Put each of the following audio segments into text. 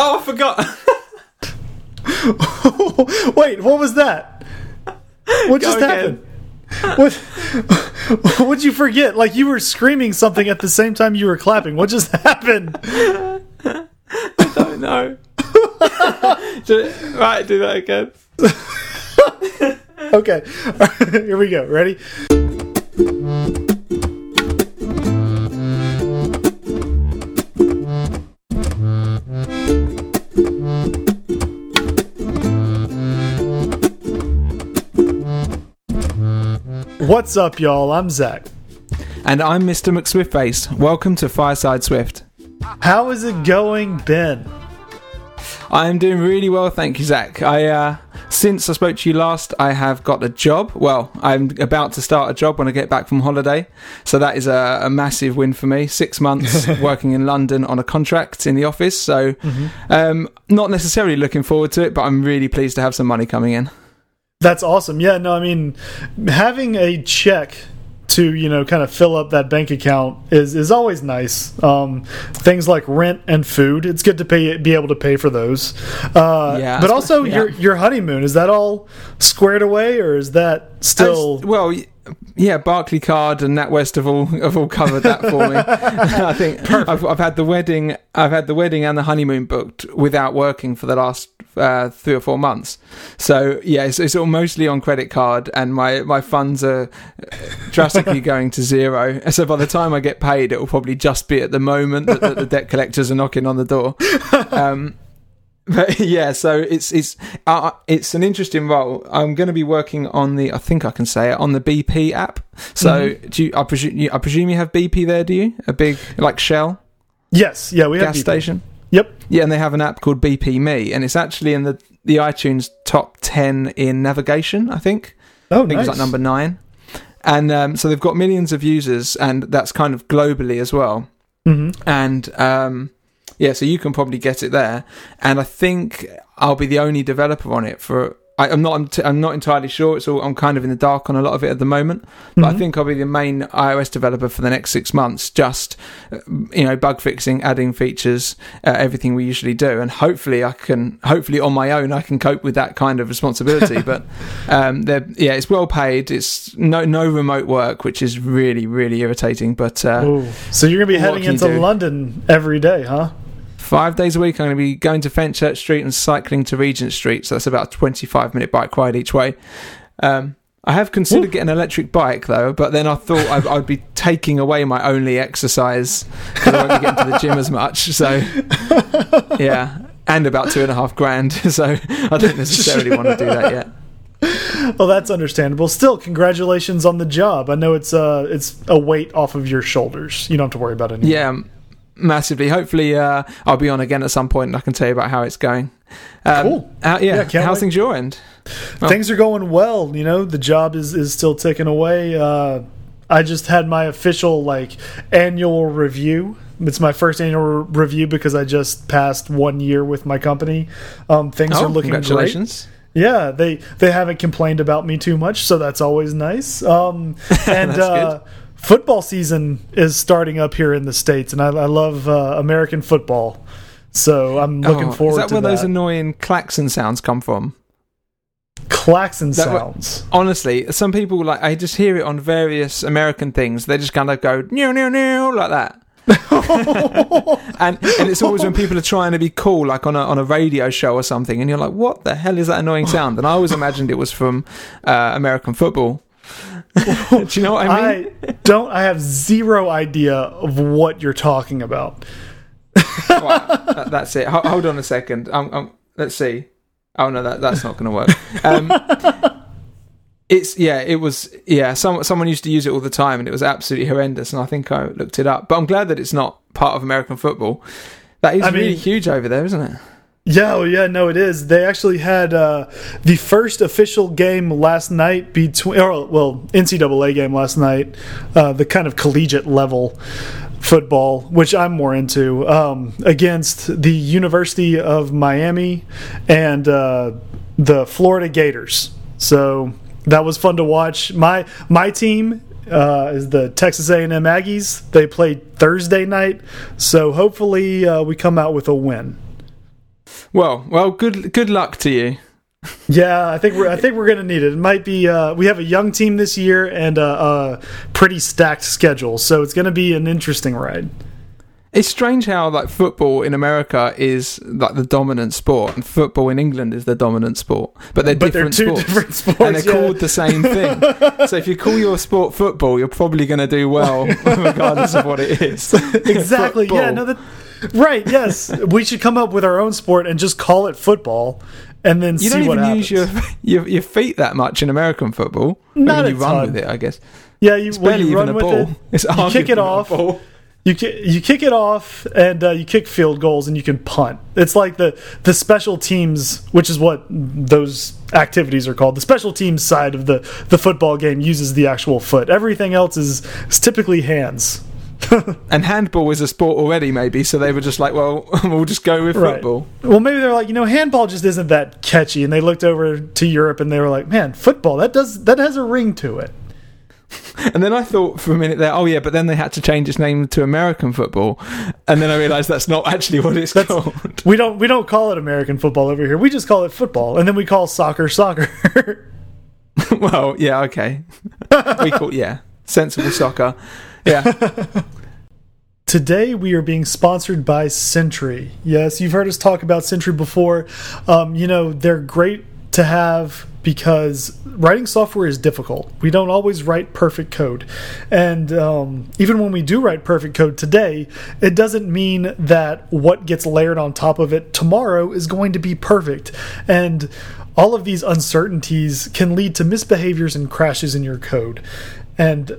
Oh, I forgot. Wait, what was that? What just again. happened? What? What'd you forget? Like you were screaming something at the same time you were clapping. What just happened? I don't know. Right, do that again. Okay, here we go. Ready? What's up, y'all? I'm Zach. And I'm Mr. McSwiftface. Welcome to Fireside Swift. How is it going, Ben? I am doing really well, thank you, Zach. I uh, since I spoke to you last, I have got a job. Well, I'm about to start a job when I get back from holiday, so that is a, a massive win for me. Six months working in London on a contract in the office, so um, not necessarily looking forward to it, but I'm really pleased to have some money coming in. That's awesome. Yeah, no, I mean, having a check to you know kind of fill up that bank account is is always nice. Um, things like rent and food, it's good to pay be able to pay for those. Uh, Yeah, but also yeah. your your honeymoon is that all squared away or is that still? Well, yeah, Barclaycard and NatWest have all have all covered that for me. I think I've, I've had the wedding, I've had the wedding and the honeymoon booked without working for the last uh, three or four months. So yeah, it's, it's all mostly on credit card, and my my funds are drastically going to zero. So by the time I get paid, it will probably just be at the moment that, that the debt collectors are knocking on the door. Um, but yeah, so it's it's uh, it's an interesting role. I'm going to be working on the I think I can say it on the BP app. So do you, I presume you, I presume you have BP there? Do you a big like Shell yes, yeah, we have gas station? Yep. Yeah, and they have an app called BP Me, and it's actually in the the iTunes top ten in navigation. I think. Oh, I think nice. it's like number nine. And um, so they've got millions of users, and that's kind of globally as well. hmm And um, yeah, so you can probably get it there. And I think I'll be the only developer on it for. I, I'm not. I'm, t- I'm not entirely sure. It's all. I'm kind of in the dark on a lot of it at the moment. But I Mhm. think I'll be the main iOS developer for the next six months. Just uh, you know, bug fixing, adding features, uh, everything we usually do, and hopefully I can. Hopefully on my own I can cope with that kind of responsibility. but um, yeah, it's well paid. It's no no remote work, which is really really irritating. But uh, So you're gonna be heading into do? London every day, huh? Five days a week, I'm going to be going to Fenchurch Street and cycling to Regent Street. So that's about a 25 minute bike ride each way. Um, I have considered Ooh. getting an electric bike though, but then I thought I'd, I'd be taking away my only exercise because I won't be getting to the gym as much. So, yeah, and about two and a half grand. So I don't necessarily want to do that yet. Well, that's understandable. Still, congratulations on the job. I know it's uh it's a weight off of your shoulders. You don't have to worry about it. Anymore. Yeah, massively. Hopefully, uh, I'll be on again at some point and I can tell you about how it's going. Um, Cool. how- yeah, Yeah, how's wait. things your end? Oh. things are going well you know the job is is still ticking away uh i just had my official like annual review it's my first annual re- review because i just passed one year with my company um things Oh, are looking great yeah they they haven't complained about me too much so that's always nice um and That's uh football season is starting up here in the states and i, I love uh, american football so i'm looking Oh, forward Is that where that those annoying klaxon sounds come from? klaxon That sounds Honestly, some people like I just hear it on various American things. They just kind of go new new new like that. and and it's always when people are trying to be cool, like on a on a radio show or something, and you're like, "What the hell is that annoying sound?" And I always imagined it was from uh, American football. Do you know what I mean? I don't. I have zero idea of what you're talking about. That's it. Ho- hold on a second. Um, um, let's see. Oh no, that that's not going to work. Um, it's yeah, it was yeah. Some someone used to use it all the time, and it was absolutely horrendous. And I think I looked it up, but I'm glad that it's not part of American football. That is I really mean- huge over there, isn't it? Yeah, oh, yeah, no, it is. They actually had uh, the first official game last night between, or, well, NCAA game last night, uh, the kind of collegiate level football, which I'm more into, um, against the University of Miami and uh, the Florida Gators. So that was fun to watch. My my team uh, is the Texas A&M Aggies. They played Thursday night, so hopefully uh, we come out with a win. Well, well, good good luck to you. Yeah, I think we're I think we're gonna need it. It might be uh, we have a young team this year and a, a pretty stacked schedule, so it's gonna be an interesting ride. It's strange how like football in America is like the dominant sport, and football in England is the dominant sport. But they're, But they're different, two sports, different sports, and they're yeah. called the same thing. so if you call your sport football, you're probably going to do well, regardless of what it is. Exactly. yeah. No. That. Right. Yes. we should come up with our own sport and just call it football, and then You see don't what even use your, your your feet that much in American football. Not I mean, you a run ton. with it, I guess. yeah. You, It's well, barely you even run a ball. it. It's you kick it off. You ki- you kick it off and uh, you kick field goals and you can punt. It's like the the special teams, which is what those activities are called. The special teams side of the the football game uses the actual foot. Everything else is, is typically hands. And handball is a sport already, maybe. So they were just like, well, we'll just go with Right. football. Well, maybe they're like, you know, handball just isn't that catchy, and they looked over to Europe and they were like, man, football that does that has a ring to it. And then I thought for a minute there, oh yeah, but then they had to change its name to American football, and then I realised that's not actually what it's called. We don't we don't call it American football over here. We just call it football, and then we call soccer soccer. well, yeah, okay. we call yeah, sensible soccer. Yeah, Today we are being sponsored by Sentry. Yes, you've heard us talk about Sentry before. Um, you know they're great to have because writing software is difficult. We don't always write perfect code, and um, even when we do write perfect code today, it doesn't mean that what gets layered on top of it tomorrow is going to be perfect. And all of these uncertainties can lead to misbehaviors and crashes in your code, and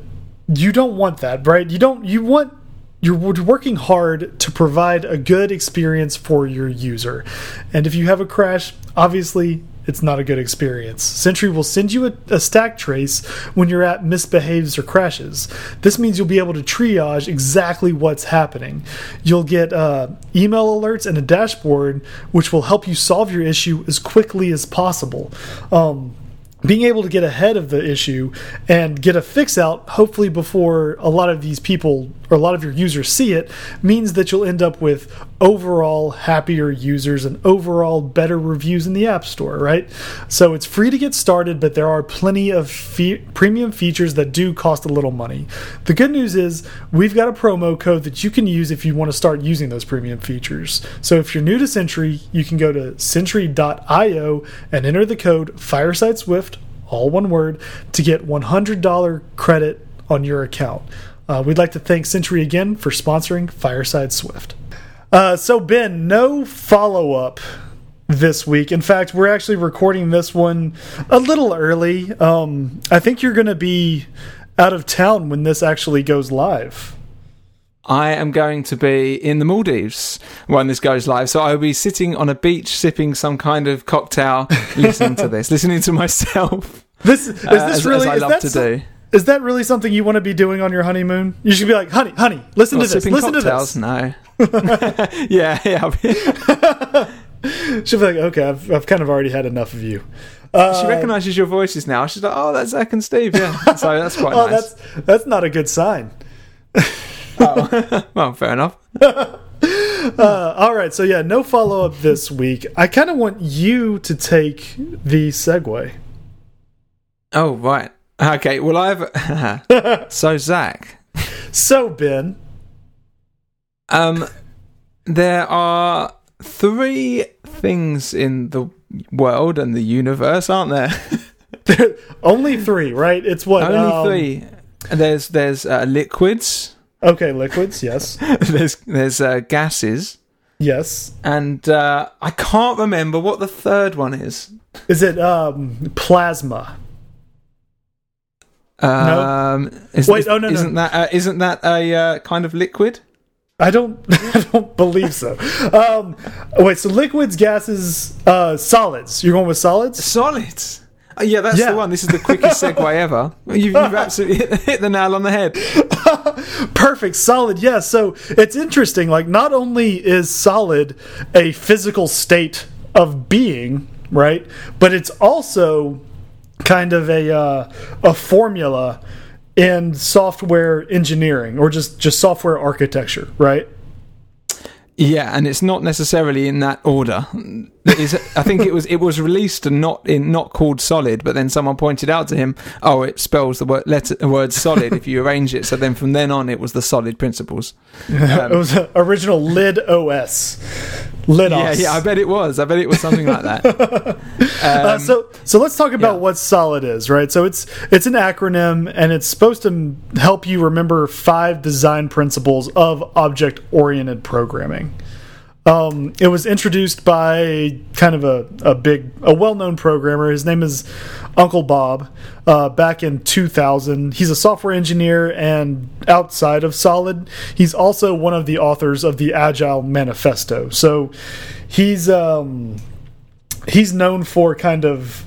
you don't want that, right? You don't. You want you're working hard to provide a good experience for your user. And if you have a crash, obviously it's not a good experience. Sentry will send you a, a stack trace when your app misbehaves or crashes. This means you'll be able to triage exactly what's happening. You'll get uh, email alerts and a dashboard which will help you solve your issue as quickly as possible. Um, being able to get ahead of the issue and get a fix out, hopefully before a lot of these people or a lot of your users see it, means that you'll end up with overall happier users and overall better reviews in the App Store, right? So it's free to get started, but there are plenty of fe premium features that do cost a little money. The good news is we've got a promo code that you can use if you want to start using those premium features. So if you're new to Sentry, you can go to sentry.io and enter the code Fireside Swift, all one word, to get $100 credit on your account. Uh, we'd like to thank Sentry again for sponsoring Fireside Swift. Uh, so, Ben, no follow up this week. In fact, we're actually recording this one a little early. Um, I think you're going to be out of town when this actually goes live. I am going to be in the Maldives when this goes live. So I'll be sitting on a beach sipping some kind of cocktail, listening to this, listening to myself. This is uh, this as, really as I is love that to so- do. Is that really something you want to be doing on your honeymoon? You should be like, honey, honey, listen Well, to this. Listen cocktails? to this. No. yeah, yeah. She'll be like, okay, I've, I've kind of already had enough of you. Uh, she recognises your voices now. She's like, "Oh, that's Zach and Steve." Yeah, so that's quite oh, nice. that's that's not a good sign. Well, fair enough. Uh, all right, so yeah, no follow up this week. I kind of want you to take the segue. Oh, right. Okay. Well, I've so Zach. So Ben, Um, there are three things in the world and the universe, aren't there? only three, right? It's what Only um, three. There's there's uh, liquids. Okay, liquids. Yes, there's there's uh, gases, yes. and uh, I can't remember what the third one is. Is it um, plasma? Um, is, Wait, is- oh, no, no. isn't that uh, isn't that a uh, kind of liquid? I don't. I don't believe so. Um, wait, so liquids, gases, uh, solids. You're going with solids? Solids. Oh, yeah, that's Yeah. the one. This is the quickest segue ever. You've, you've absolutely hit, hit the nail on the head. Perfect, solid. Yes. so it's interesting. Like, not only is solid a physical state of being, right, but it's also kind of a uh, a formula in software engineering or just just software architecture, right? Yeah, and it's not necessarily in that order. Is, I think it was it was released and not in not called solid, but then someone pointed out to him, "Oh, it spells the word letter the word solid if you arrange it." So then from then on, it was the solid principles. Um, it was original lid OS. Lidos. Yeah, yeah, I bet it was. I bet it was something like that. um, uh, so, so let's talk about yeah. what solid is, right? So it's it's an acronym, and it's supposed to help you remember five design principles of object-oriented programming. Um, it was introduced by kind of a, a big, a well-known programmer. His name is Uncle Bob. Uh, back in 2000, he's a software engineer, and outside of Solid, he's also one of the authors of the Agile Manifesto. So he's um, he's known for kind of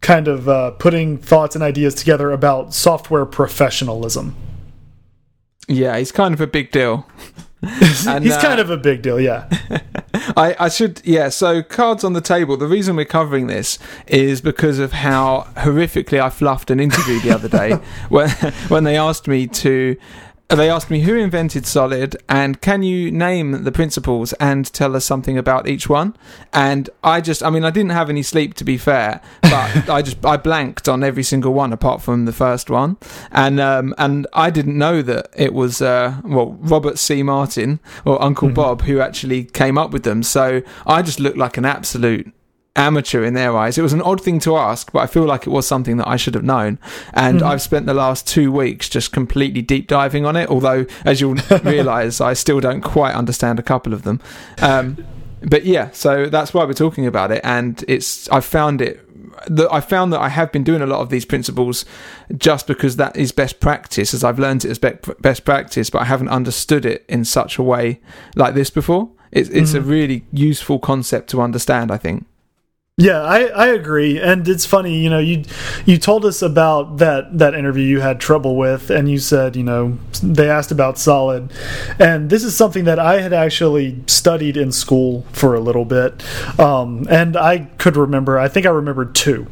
kind of uh, putting thoughts and ideas together about software professionalism. Yeah, he's kind of a big deal. and, he's uh, kind of a big deal, yeah. I, I should, yeah. So, cards on the table. The reason we're covering this is because of how horrifically I fluffed an interview the other day when when they asked me to they asked me who invented solid and can you name the principles and tell us something about each one? And i just i mean i didn't have any sleep to be fair but i just i blanked on every single one apart from the first one. And um, and i didn't know that it was uh, well robert c. Martin or uncle mm-hmm. bob who actually came up with them. So i just looked like an absolute amateur in their eyes. It was an odd thing to ask, but I feel like it was something that I should have known. And mm. I've spent the last two weeks just completely deep diving on it. Although, as you'll realise, I still don't quite understand a couple of them. Um, but yeah, so that's why we're talking about it. And it's I found it. That I found that I have been doing a lot of these principles just because that is best practice, as I've learned it as best practice, but I haven't understood it in such a way like this before. It's, it's mm. a really useful concept to understand, I think. Yeah, I, I agree, and it's funny. You know, you you told us about that that interview you had trouble with, and you said you know they asked about solid, and this is something that I had actually studied in school for a little bit, um, and I could remember. I think I remembered two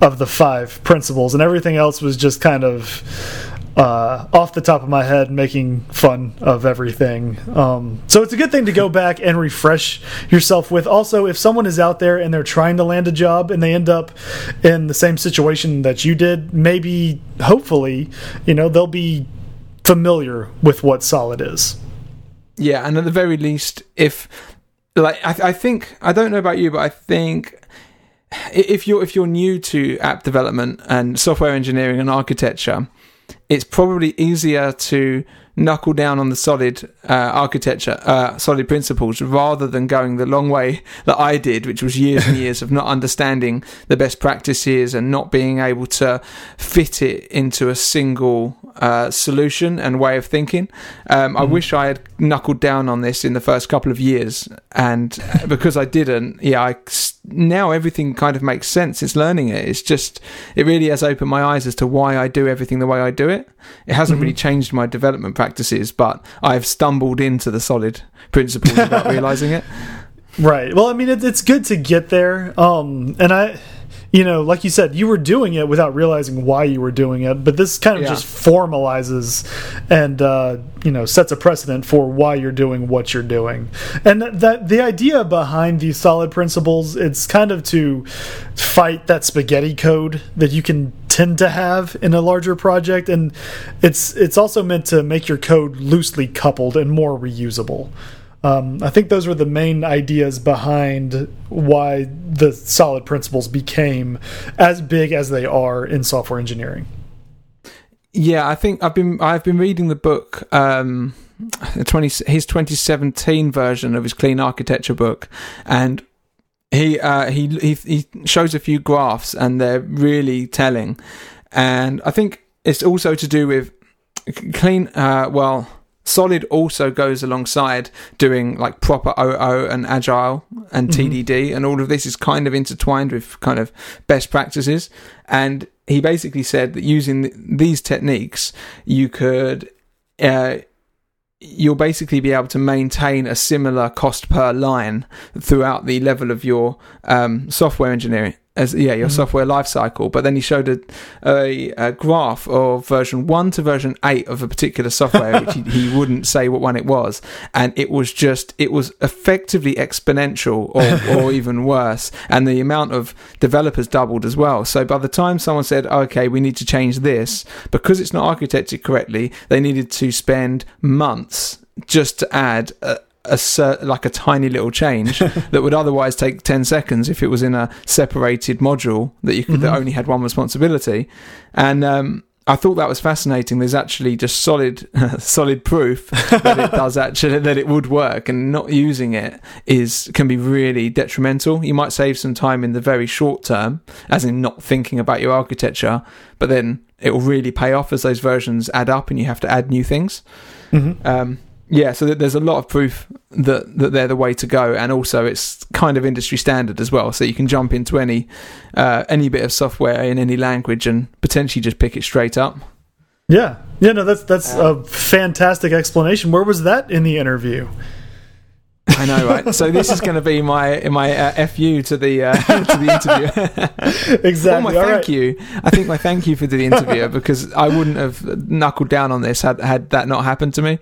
of the five principles, and everything else was just kind of uh, off the top of my head making fun of everything. Um, so it's a good thing to go back and refresh yourself with. Also, if someone is out there and they're trying to land a job and they end up in the same situation that you did, maybe, hopefully, you know, they'll be familiar with what solid is. Yeah, and at the very least, if like I, I think I don't know about you, but I think if you're if you're new to app development and software engineering and architecture it's probably easier to knuckle down on the solid uh, architecture, uh, solid principles, rather than going the long way that I did, which was years and years of not understanding the best practices and not being able to fit it into a single uh, solution and way of thinking. Um, mm. I mm-hmm. wish I had knuckled down on this in the first couple of years, and because I didn't, yeah, I now everything kind of makes sense. It's learning it. It's just it really has opened my eyes as to why I do everything the way I do it. It hasn't mm-hmm. really changed my development practices, but I've stumbled into the solid principles without realizing it. Right. Well, I mean, it, it's good to get there. Um, and I you know, like you said, you were doing it without realizing why you were doing it. But this kind of yeah. just formalizes and uh, you know sets a precedent for why you're doing what you're doing. And that the idea behind these solid principles, it's kind of to fight that spaghetti code that you can tend to have in a larger project and it's it's also meant to make your code loosely coupled and more reusable um, I think those were the main ideas behind why the solid principles became as big as they are in software engineering. Yeah, I think I've been I've been reading the book. Um, 20, his 2017 version of his clean architecture book, and he uh, he he he shows a few graphs, and they're really telling. And I think it's also to do with clean. Uh, well, Solid also goes alongside doing like proper OO and Agile and TDD, mm-hmm. and all of this is kind of intertwined with kind of best practices. And he basically said that using these techniques, you could. Uh, you'll basically be able to maintain a similar cost per line throughout the level of your um, software engineering as yeah your mm-hmm. software lifecycle. But then he showed a, a, a, graph of version one to version eight of a particular software, which he, he, wouldn't say what one it was, and it was just it was effectively exponential or, or even worse, and the amount of developers doubled as well. So by the time someone said, "Okay, we need to change this," because it's not architected correctly, they needed to spend months just to add a, a like a tiny little change that would otherwise take 10 seconds if it was in a separated module that you could mm-hmm. that only had one responsibility and um, I thought that was fascinating. There's actually just solid, solid proof that it does actually that it would work, and not using it is can be really detrimental. You might save some time in the very short term, as in not thinking about your architecture, but then it will really pay off as those versions add up, and you have to add new things. Mm-hmm. Um, yeah, so there's a lot of proof that that they're the way to go, and also it's kind of industry standard as well. So you can jump into any uh, any bit of software in any language and potentially just pick it straight up. Yeah, yeah, no, that's that's a fantastic explanation. Where was that in the interview? I know, right? So this is going to be my my uh, fu to the uh, to the interview. exactly. Oh, my thank right. you. I think my thank you for the interviewer because I wouldn't have knuckled down on this had had that not happened to me.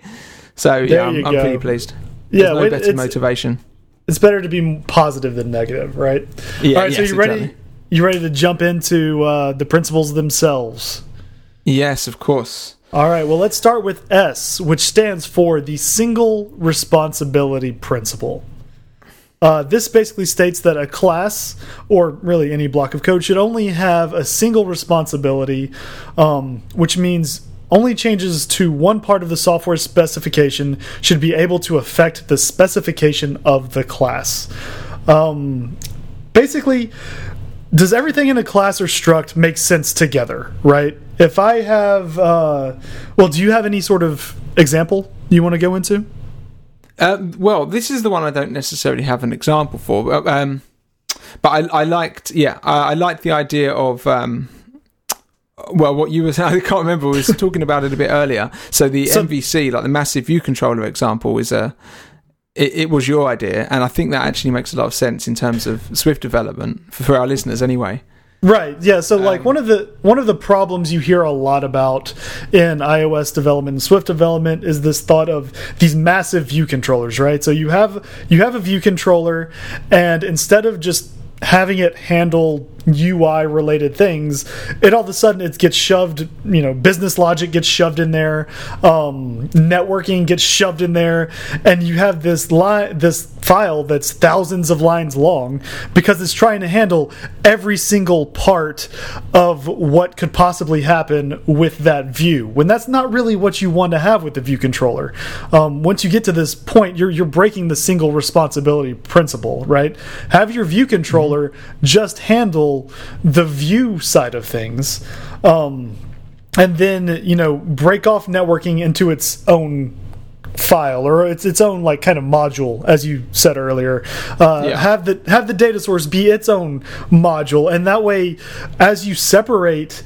So yeah, I'm, I'm pretty pleased. There's yeah, no better motivation. It's better to be positive than negative, right? Yeah. All right. Yes, so you ready? Exactly. You ready to jump into uh, the principles themselves? Yes, of course. All right. Well, let's start with S, which stands for the single responsibility principle. Uh, this basically states that a class, or really any block of code, should only have a single responsibility, um, which means only changes to one part of the software specification should be able to affect the specification of the class. Um, basically, does everything in a class or struct make sense together, right? If I have, uh, well, do you have any sort of example you want to go into? Uh, well, this is the one I don't necessarily have an example for, um, but I, I, liked, yeah, I, I liked the idea of um, well, what you were saying, I can't remember. We was talking about it a bit earlier. So the so, MVC, like the massive view controller example, is a. It, it, was your idea, and I think that actually makes a lot of sense in terms of Swift development for, for our listeners, anyway. Right. Yeah. So, like um, one of the one of the problems you hear a lot about in iOS development and Swift development is this thought of these massive view controllers. Right. So you have you have a view controller, and instead of just having it handle UI related things, it all of a sudden it gets shoved. You know, business logic gets shoved in there, um, networking gets shoved in there, and you have this line, this file that's thousands of lines long because it's trying to handle every single part of what could possibly happen with that view. When that's not really what you want to have with the view controller. Um, once you get to this point, you're you're breaking the single responsibility principle, right? Have your view controller just handle the view side of things. Um, and then, you know, break off networking into its own file or it's its own like kind of module as you said earlier uh, yeah. have the have the data source be its own module and that way as you separate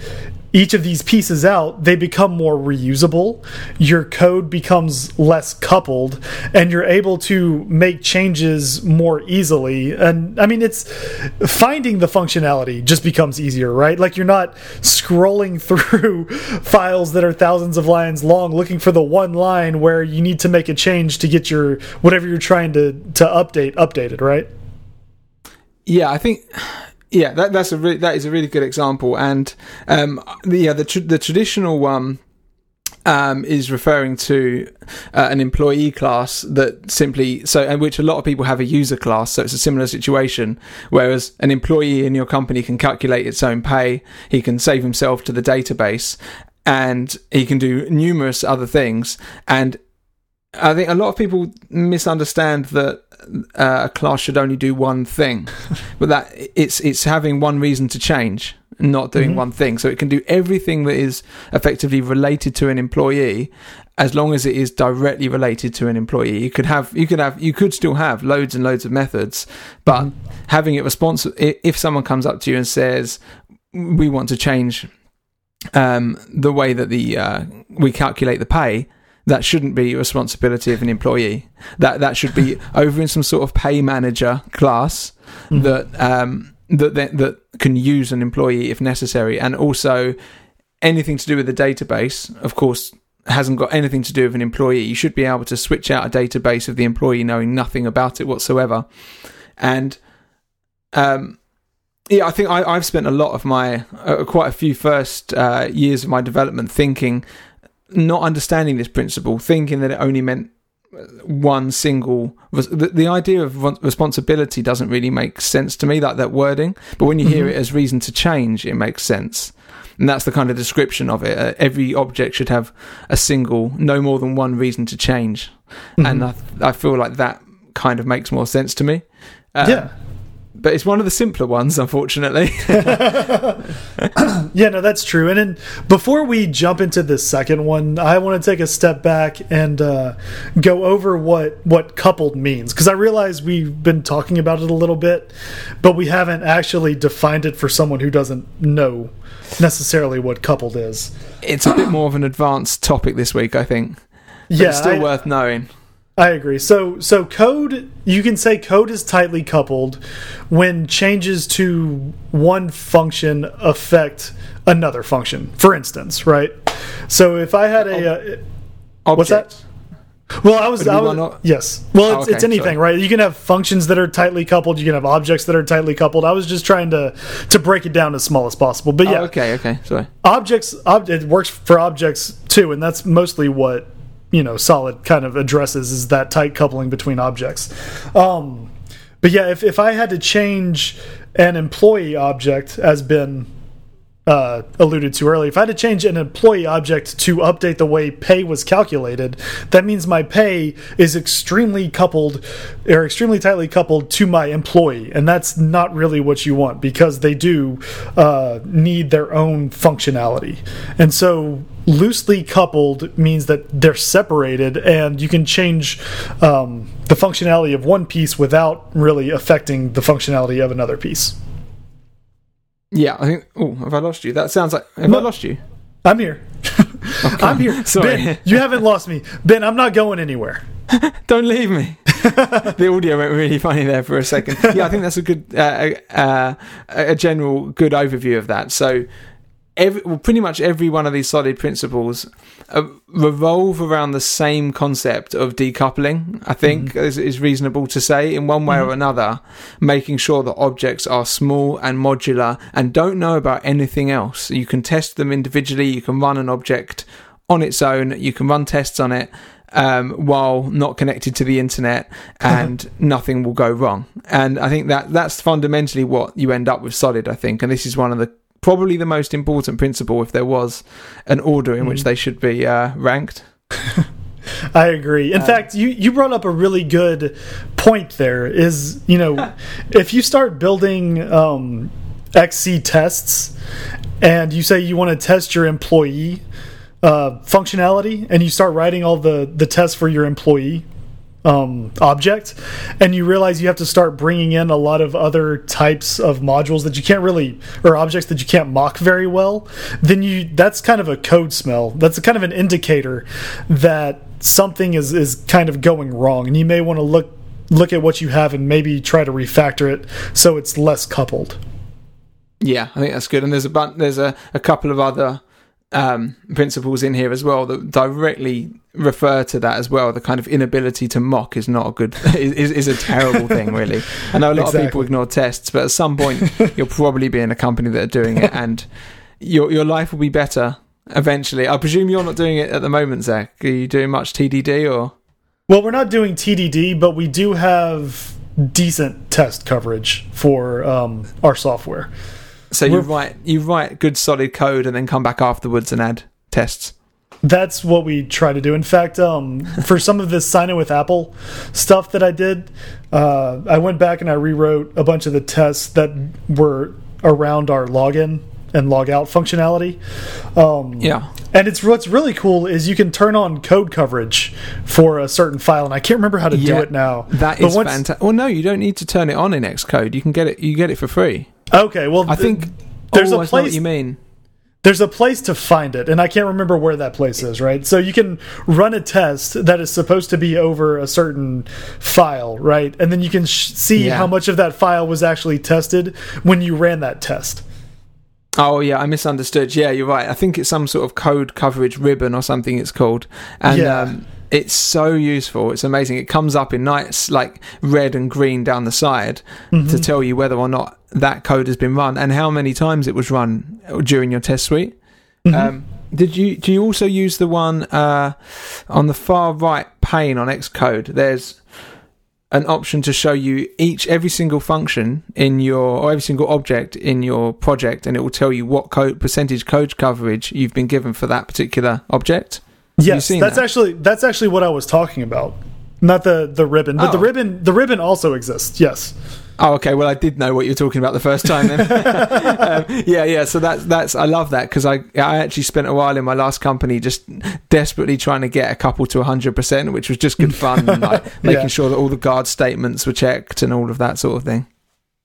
each of these pieces out, they become more reusable. Your code becomes less coupled, and you're able to make changes more easily. And I mean, it's finding the functionality just becomes easier, right? Like you're not scrolling through files that are thousands of lines long looking for the one line where you need to make a change to get your whatever you're trying to to update updated, right? Yeah, I think yeah, that, that's a really, that is a really good example, and um, the, yeah, the tr the traditional one um, is referring to uh, an employee class that simply so, in which a lot of people have a user class. So it's a similar situation. Whereas an employee in your company can calculate its own pay, he can save himself to the database, and he can do numerous other things. And I think a lot of people misunderstand that uh, a class should only do one thing, but that it's it's having one reason to change, not doing mm-hmm. one thing. So it can do everything that is effectively related to an employee, as long as it is directly related to an employee. You could have you could have you could still have loads and loads of methods, but mm-hmm. having it responsive. If someone comes up to you and says, "We want to change." Um, the way that the uh, we calculate the pay, that shouldn't be a responsibility of an employee. That that should be over in some sort of pay manager class mm. that um, that that that can use an employee if necessary, and also anything to do with the database. Of course, hasn't got anything to do with an employee. You should be able to switch out a database of the employee knowing nothing about it whatsoever. And um, yeah, I think I, have spent a lot of my, uh, quite a few first uh, years of my development thinking, not understanding this principle, thinking that it only meant one single. The, the idea of responsibility doesn't really make sense to me, like that wording. But when you hear mm-hmm. it as reason to change, it makes sense. And that's the kind of description of it. Uh, every object should have a single, no more than one reason to change. Mm-hmm. And I, I feel like that kind of makes more sense to me. Uh, yeah but it's one of the simpler ones, unfortunately. yeah, no, that's true. And then before we jump into the second one, I want to take a step back and uh, go over what what coupled means because I realize we've been talking about it a little bit, but we haven't actually defined it for someone who doesn't know necessarily what coupled is. It's a bit more of an advanced topic this week, I think. But yeah, it's still I, worth knowing. I agree. So so code you can say code is tightly coupled when changes to one function affect another function. For instance, right? So if I had a uh, what's that? Well, I was, I was yes. Well, it's, oh, okay, it's anything, sorry. right? You can have functions that are tightly coupled. You can have objects that are tightly coupled. I was just trying to to break it down as small as possible. But yeah, oh, okay, okay, sorry. Objects, ob it works for objects too, and that's mostly what you know solid kind of addresses is that tight coupling between objects. Um, but yeah if, if i had to change an employee object as been uh, alluded to earlier if i had to change an employee object to update the way pay was calculated that means my pay is extremely coupled or extremely tightly coupled to my employee. And that's not really what you want because they do uh, need their own functionality. And so loosely coupled means that they're separated and you can change um, the functionality of one piece without really affecting the functionality of another piece. Yeah, I think. Oh, have I lost you? That sounds like. Have no, I lost you? I'm here. Okay. I'm here. Sorry. Ben, you haven't lost me. Ben, I'm not going anywhere. Don't leave me. the audio went really funny there for a second. Yeah, I think that's a good, uh, uh, a general good overview of that. So every, well, pretty much every one of these solid principles uh, revolve around the same concept of decoupling. I think mm-hmm. is, is, reasonable to say in one way mm-hmm. or another, making sure that objects are small and modular and don't know about anything else. You can test them individually. You can run an object on its own. You can run tests on it. Um, while not connected to the internet, and nothing will go wrong. And I think that that's fundamentally what you end up with Solid. I think, and this is one of the probably the most important principle if there was an order in mm. which they should be uh, ranked. I agree. In uh, fact, you you brought up a really good point. There is, you know, if you start building um, XCTests and you say you want to test your employee uh, functionality, and you start writing all the the tests for your employee um, object, and you realize you have to start bringing in a lot of other types of modules that you can't really, or objects that you can't mock very well, then you that's kind of a code smell. That's kind of an indicator that something is is kind of going wrong, and you may want to look look at what you have and maybe try to refactor it so it's less coupled. Yeah, I think that's good. And there's a bunch, there's a, a couple of other um, principles in here as well that directly refer to that as well. The kind of inability to mock is not a good is, is a terrible thing, really. I know a lot exactly. of people ignore tests, but at some point you'll probably be in a company that are doing it, and your your life will be better eventually. I presume you're not doing it at the moment, Zach. Are you doing much TDD or? Well, we're not doing TDD, but we do have decent test coverage for um, our software. So you write you write good solid code and then come back afterwards and add tests. That's what we try to do. In fact, um, for some of this sign in with Apple stuff that I did, uh, I went back and I rewrote a bunch of the tests that were around our login and log out functionality. Um, yeah. And it's what's really cool is you can turn on code coverage for a certain file, and I can't remember how to yeah, do it now. That is fantastic. Well, no, you don't need to turn it on in Xcode. You can get it. You get it for free. Okay, well, I think there's oh, a place. you mean there's a place to find it and i can't remember where that place is right so you can run a test that is supposed to be over a certain file right and then you can see yeah. how much of that file was actually tested when you ran that test Oh yeah, I misunderstood. Yeah, you're right. I think it's some sort of code coverage ribbon or something. It's called, and yeah. um, it's so useful. It's amazing. It comes up in nice like red and green down the side mm -hmm. to tell you whether or not that code has been run and how many times it was run during your test suite. Mm -hmm. um, did you do you also use the one uh, on the far right pane on Xcode? There's an option to show you each every single function in your or every single object in your project and it will tell you what code percentage code coverage you've been given for that particular object yes that's that? actually that's actually what i was talking about not the the ribbon but oh. the ribbon the ribbon also exists yes Oh, okay. Well, I did know what you were talking about the first time. Then, um, yeah, yeah. So that's that's I love that because I I actually spent a while in my last company just desperately trying to get a couple to hundred percent, which was just good fun, and like making yeah. sure that all the guard statements were checked and all of that sort of thing.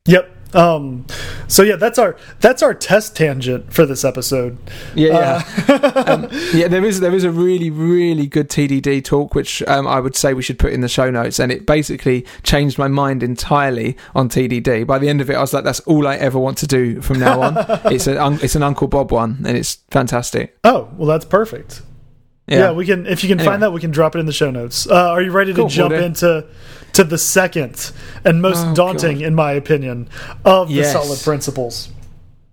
Yep. Um, so yeah, that's our that's our test tangent for this episode. Yeah, yeah, uh, um, yeah. There is there is a really really good TDD talk which um, I would say we should put in the show notes, and it basically changed my mind entirely on TDD. By the end of it, I was like, that's all I ever want to do from now on. it's an it's an Uncle Bob one, and it's fantastic. Oh well, that's perfect. Yeah. yeah. we can. If you can anyway. find that, we can drop it in the show notes. Uh, are you ready to cool, jump we'll into to the second and most oh, daunting, God. in my opinion, of yes. the solid principles?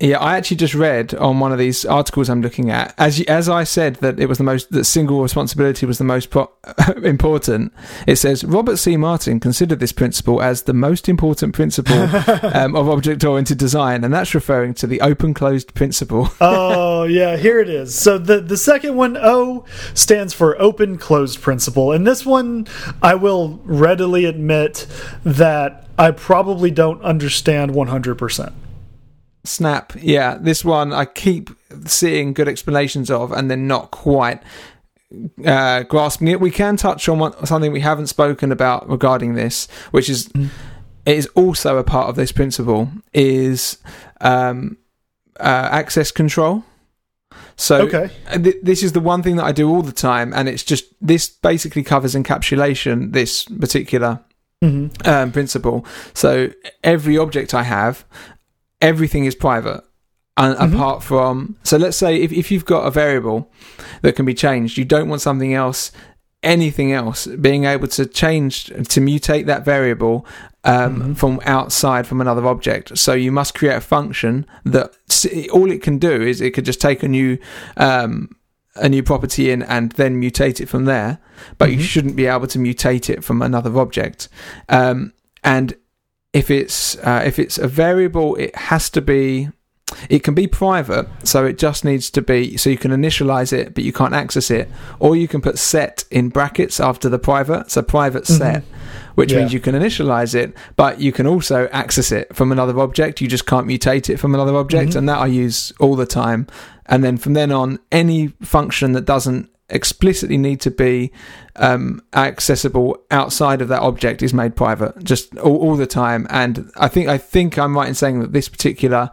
Yeah, I actually just read on one of these articles I'm looking at, as as I said that it was the most that single responsibility was the most pro- important. It says Robert C. Martin considered this principle as the most important principle um, of object-oriented design, and that's referring to the open-closed principle. oh yeah, here it is. So the the second one, O, stands for open-closed principle, and this one I will readily admit that I probably don't understand 100 percent. Snap, yeah. This one I keep seeing good explanations of, and then not quite uh, grasping it. We can touch on one, something we haven't spoken about regarding this, which is mm. is also a part of this principle is um, uh, access control. So okay. th this is the one thing that I do all the time, and it's just this basically covers encapsulation. This particular Mm -hmm. um, principle. So every object I have, everything is private. And mm-hmm. apart from, so let's say if, if you've got a variable that can be changed, you don't want something else, anything else, being able to change, to mutate that variable um, mm-hmm. from outside from another object. So you must create a function that all it can do is it could just take a new um, a new property in and then mutate it from there, but mm-hmm. you shouldn't be able to mutate it from another object. Um, and if it's uh, if it's a variable, it has to be. It can be private, so it just needs to be so you can initialize it, but you can't access it, or you can put set in brackets after the private, so private mm-hmm. set, which yeah. means you can initialize it, but you can also access it from another object. You just can't mutate it from another object, mm-hmm. and that I use all the time. And then from then on, any function that doesn't explicitly need to be um, accessible outside of that object is made private just all, all, the time. And I think I think I'm right in saying that this particular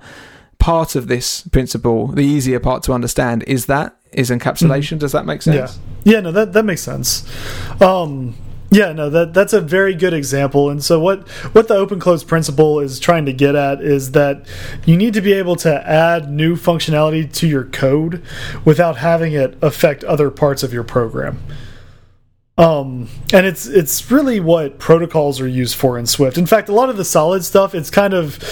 part of this principle, the easier part to understand, is that is encapsulation. Mm. Does that make sense? Yeah, yeah, no, that that makes sense. Um, yeah, no, that that's a very good example. And so what what the open close principle is trying to get at is that you need to be able to add new functionality to your code without having it affect other parts of your program. Um, and it's it's really what protocols are used for in Swift. In fact, a lot of the solid stuff, it's kind of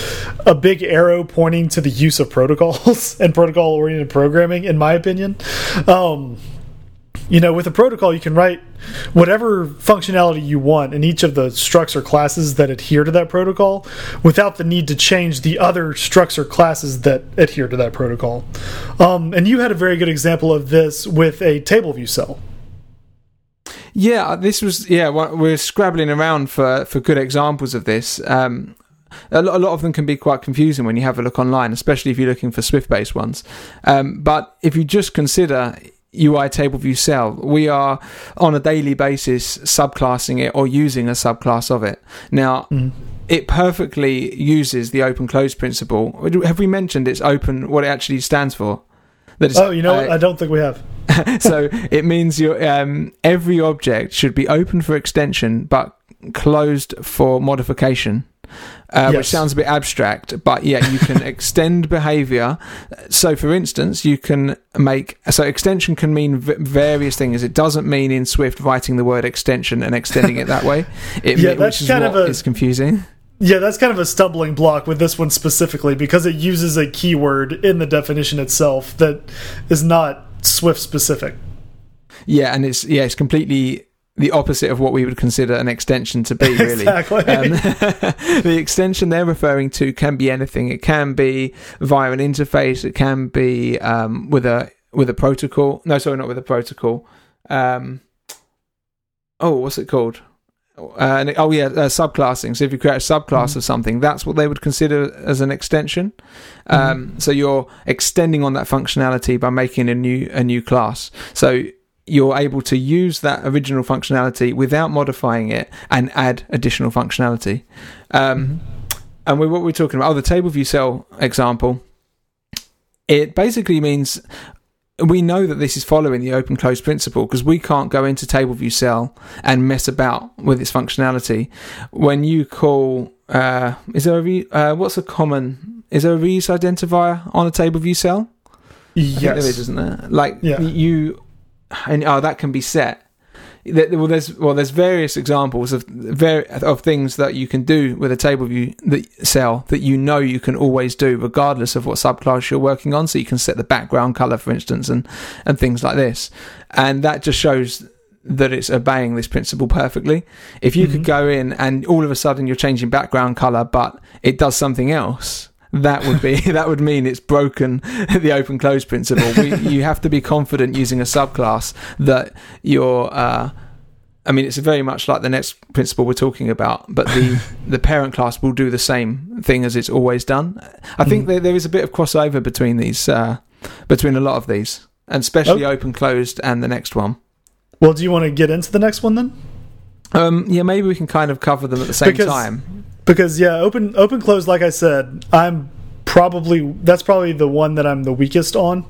a big arrow pointing to the use of protocols and protocol oriented programming, in my opinion. Um, you know, with a protocol, you can write whatever functionality you want in each of the structs or classes that adhere to that protocol without the need to change the other structs or classes that adhere to that protocol. Um, and you had a very good example of this with a table view cell. Yeah, this was yeah. We're scrabbling around for for good examples of this. Um, a lot, a lot of them can be quite confusing when you have a look online, especially if you're looking for Swift based ones. Um, but if you just consider UI table view cell, we are on a daily basis subclassing it or using a subclass of it. Now, mm. it perfectly uses the open close principle. Have we mentioned it's open, what it actually stands for? That Oh, you know what? I don't think we have. so it means your um, every object should be open for extension but closed for modification. Uh, Which sounds a bit abstract, but yeah, you can extend behavior. So, for instance, you can make so extension can mean v- various things. It doesn't mean in Swift writing the word extension and extending it that way. It, Yeah, that's kind of a- is confusing. Yeah, that's kind of a stumbling block with this one specifically because it uses a keyword in the definition itself that is not Swift specific. Yeah, and it's yeah, it's completely the opposite of what we would consider an extension to be. Really, Exactly. Um, the extension they're referring to can be anything. It can be via an interface. It can be um, with a with a protocol. No, sorry, not with a protocol. Um, oh, what's it called? Uh, and- oh yeah, uh, subclassing. So if you create a subclass of something, that's what they would consider as an extension. Um, So you're extending on that functionality by making a new a new class. So you're able to use that original functionality without modifying it and add additional functionality. Um, And we, what we're talking about, oh, the table view cell example, it basically means we know that this is following the open close principle because we can't go into table view cell and mess about with its functionality. When you call, uh, is there a re, uh, what's a common? Is there a reuse identifier on a table view cell? Think there is, Yes. isn't there? Like Yeah. you, and oh, that can be set. Well, there's well, there's various examples of of things that you can do with a table view that cell that you know you can always do regardless of what subclass you're working on. So you can set the background color, for instance, and and things like this, and that just shows that it's obeying this principle perfectly. If you could mm-hmm. go in and all of a sudden you're changing background color, but it does something else, that would be that would mean it's broken the open close principle. We, you have to be confident using a subclass that you're. Uh, I mean, it's very much like the next principle we're talking about, but the the parent class will do the same thing as it's always done. I think Mhm. there, there is a bit of crossover between these, uh, between a lot of these, and especially Oh. open closed and the next one. Well, do you want to get into the next one then? Um, yeah, maybe we can kind of cover them at the same Because- time. Because yeah, open open close. Like I said, I'm probably that's probably the one that I'm the weakest on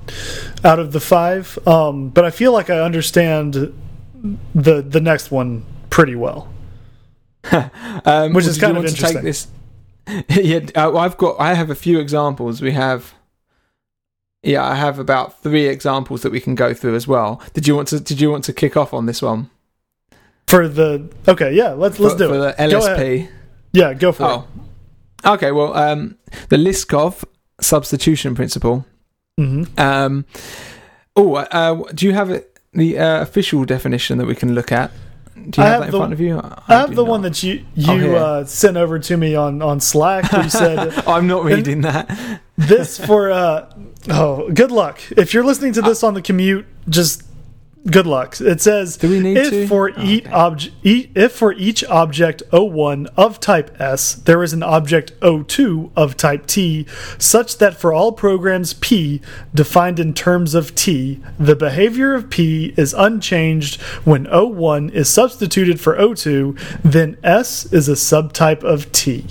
out of the five. Um, but I feel like I understand the the next one pretty well. Um, Which is kind of want to take interesting. this? yeah, uh, I've got. I have a few examples. We have. Yeah, I have about three examples that we can go through as well. Did you want to? Did you want to kick off on this one? For the okay, yeah, let's let's for, do for it. the LSP. Yeah, go for Oh, okay. Well, um, the Liskov substitution principle. it. hmm Um, oh, uh, do you have it, the uh, official definition that we can look at? Do you I have, that in the- front of you? I have the not. one that you Oh, you here. uh, sent over to me on on Slack. You said I'm not reading that. this for uh oh good luck if you're listening to this on the commute just good luck it says Do we need if to? for Oh, each okay. object if for each object o1 of type s there is an object o2 of type t such that for all programs p defined in terms of t the behavior of p is unchanged when o1 is substituted for o2 then s is a subtype of t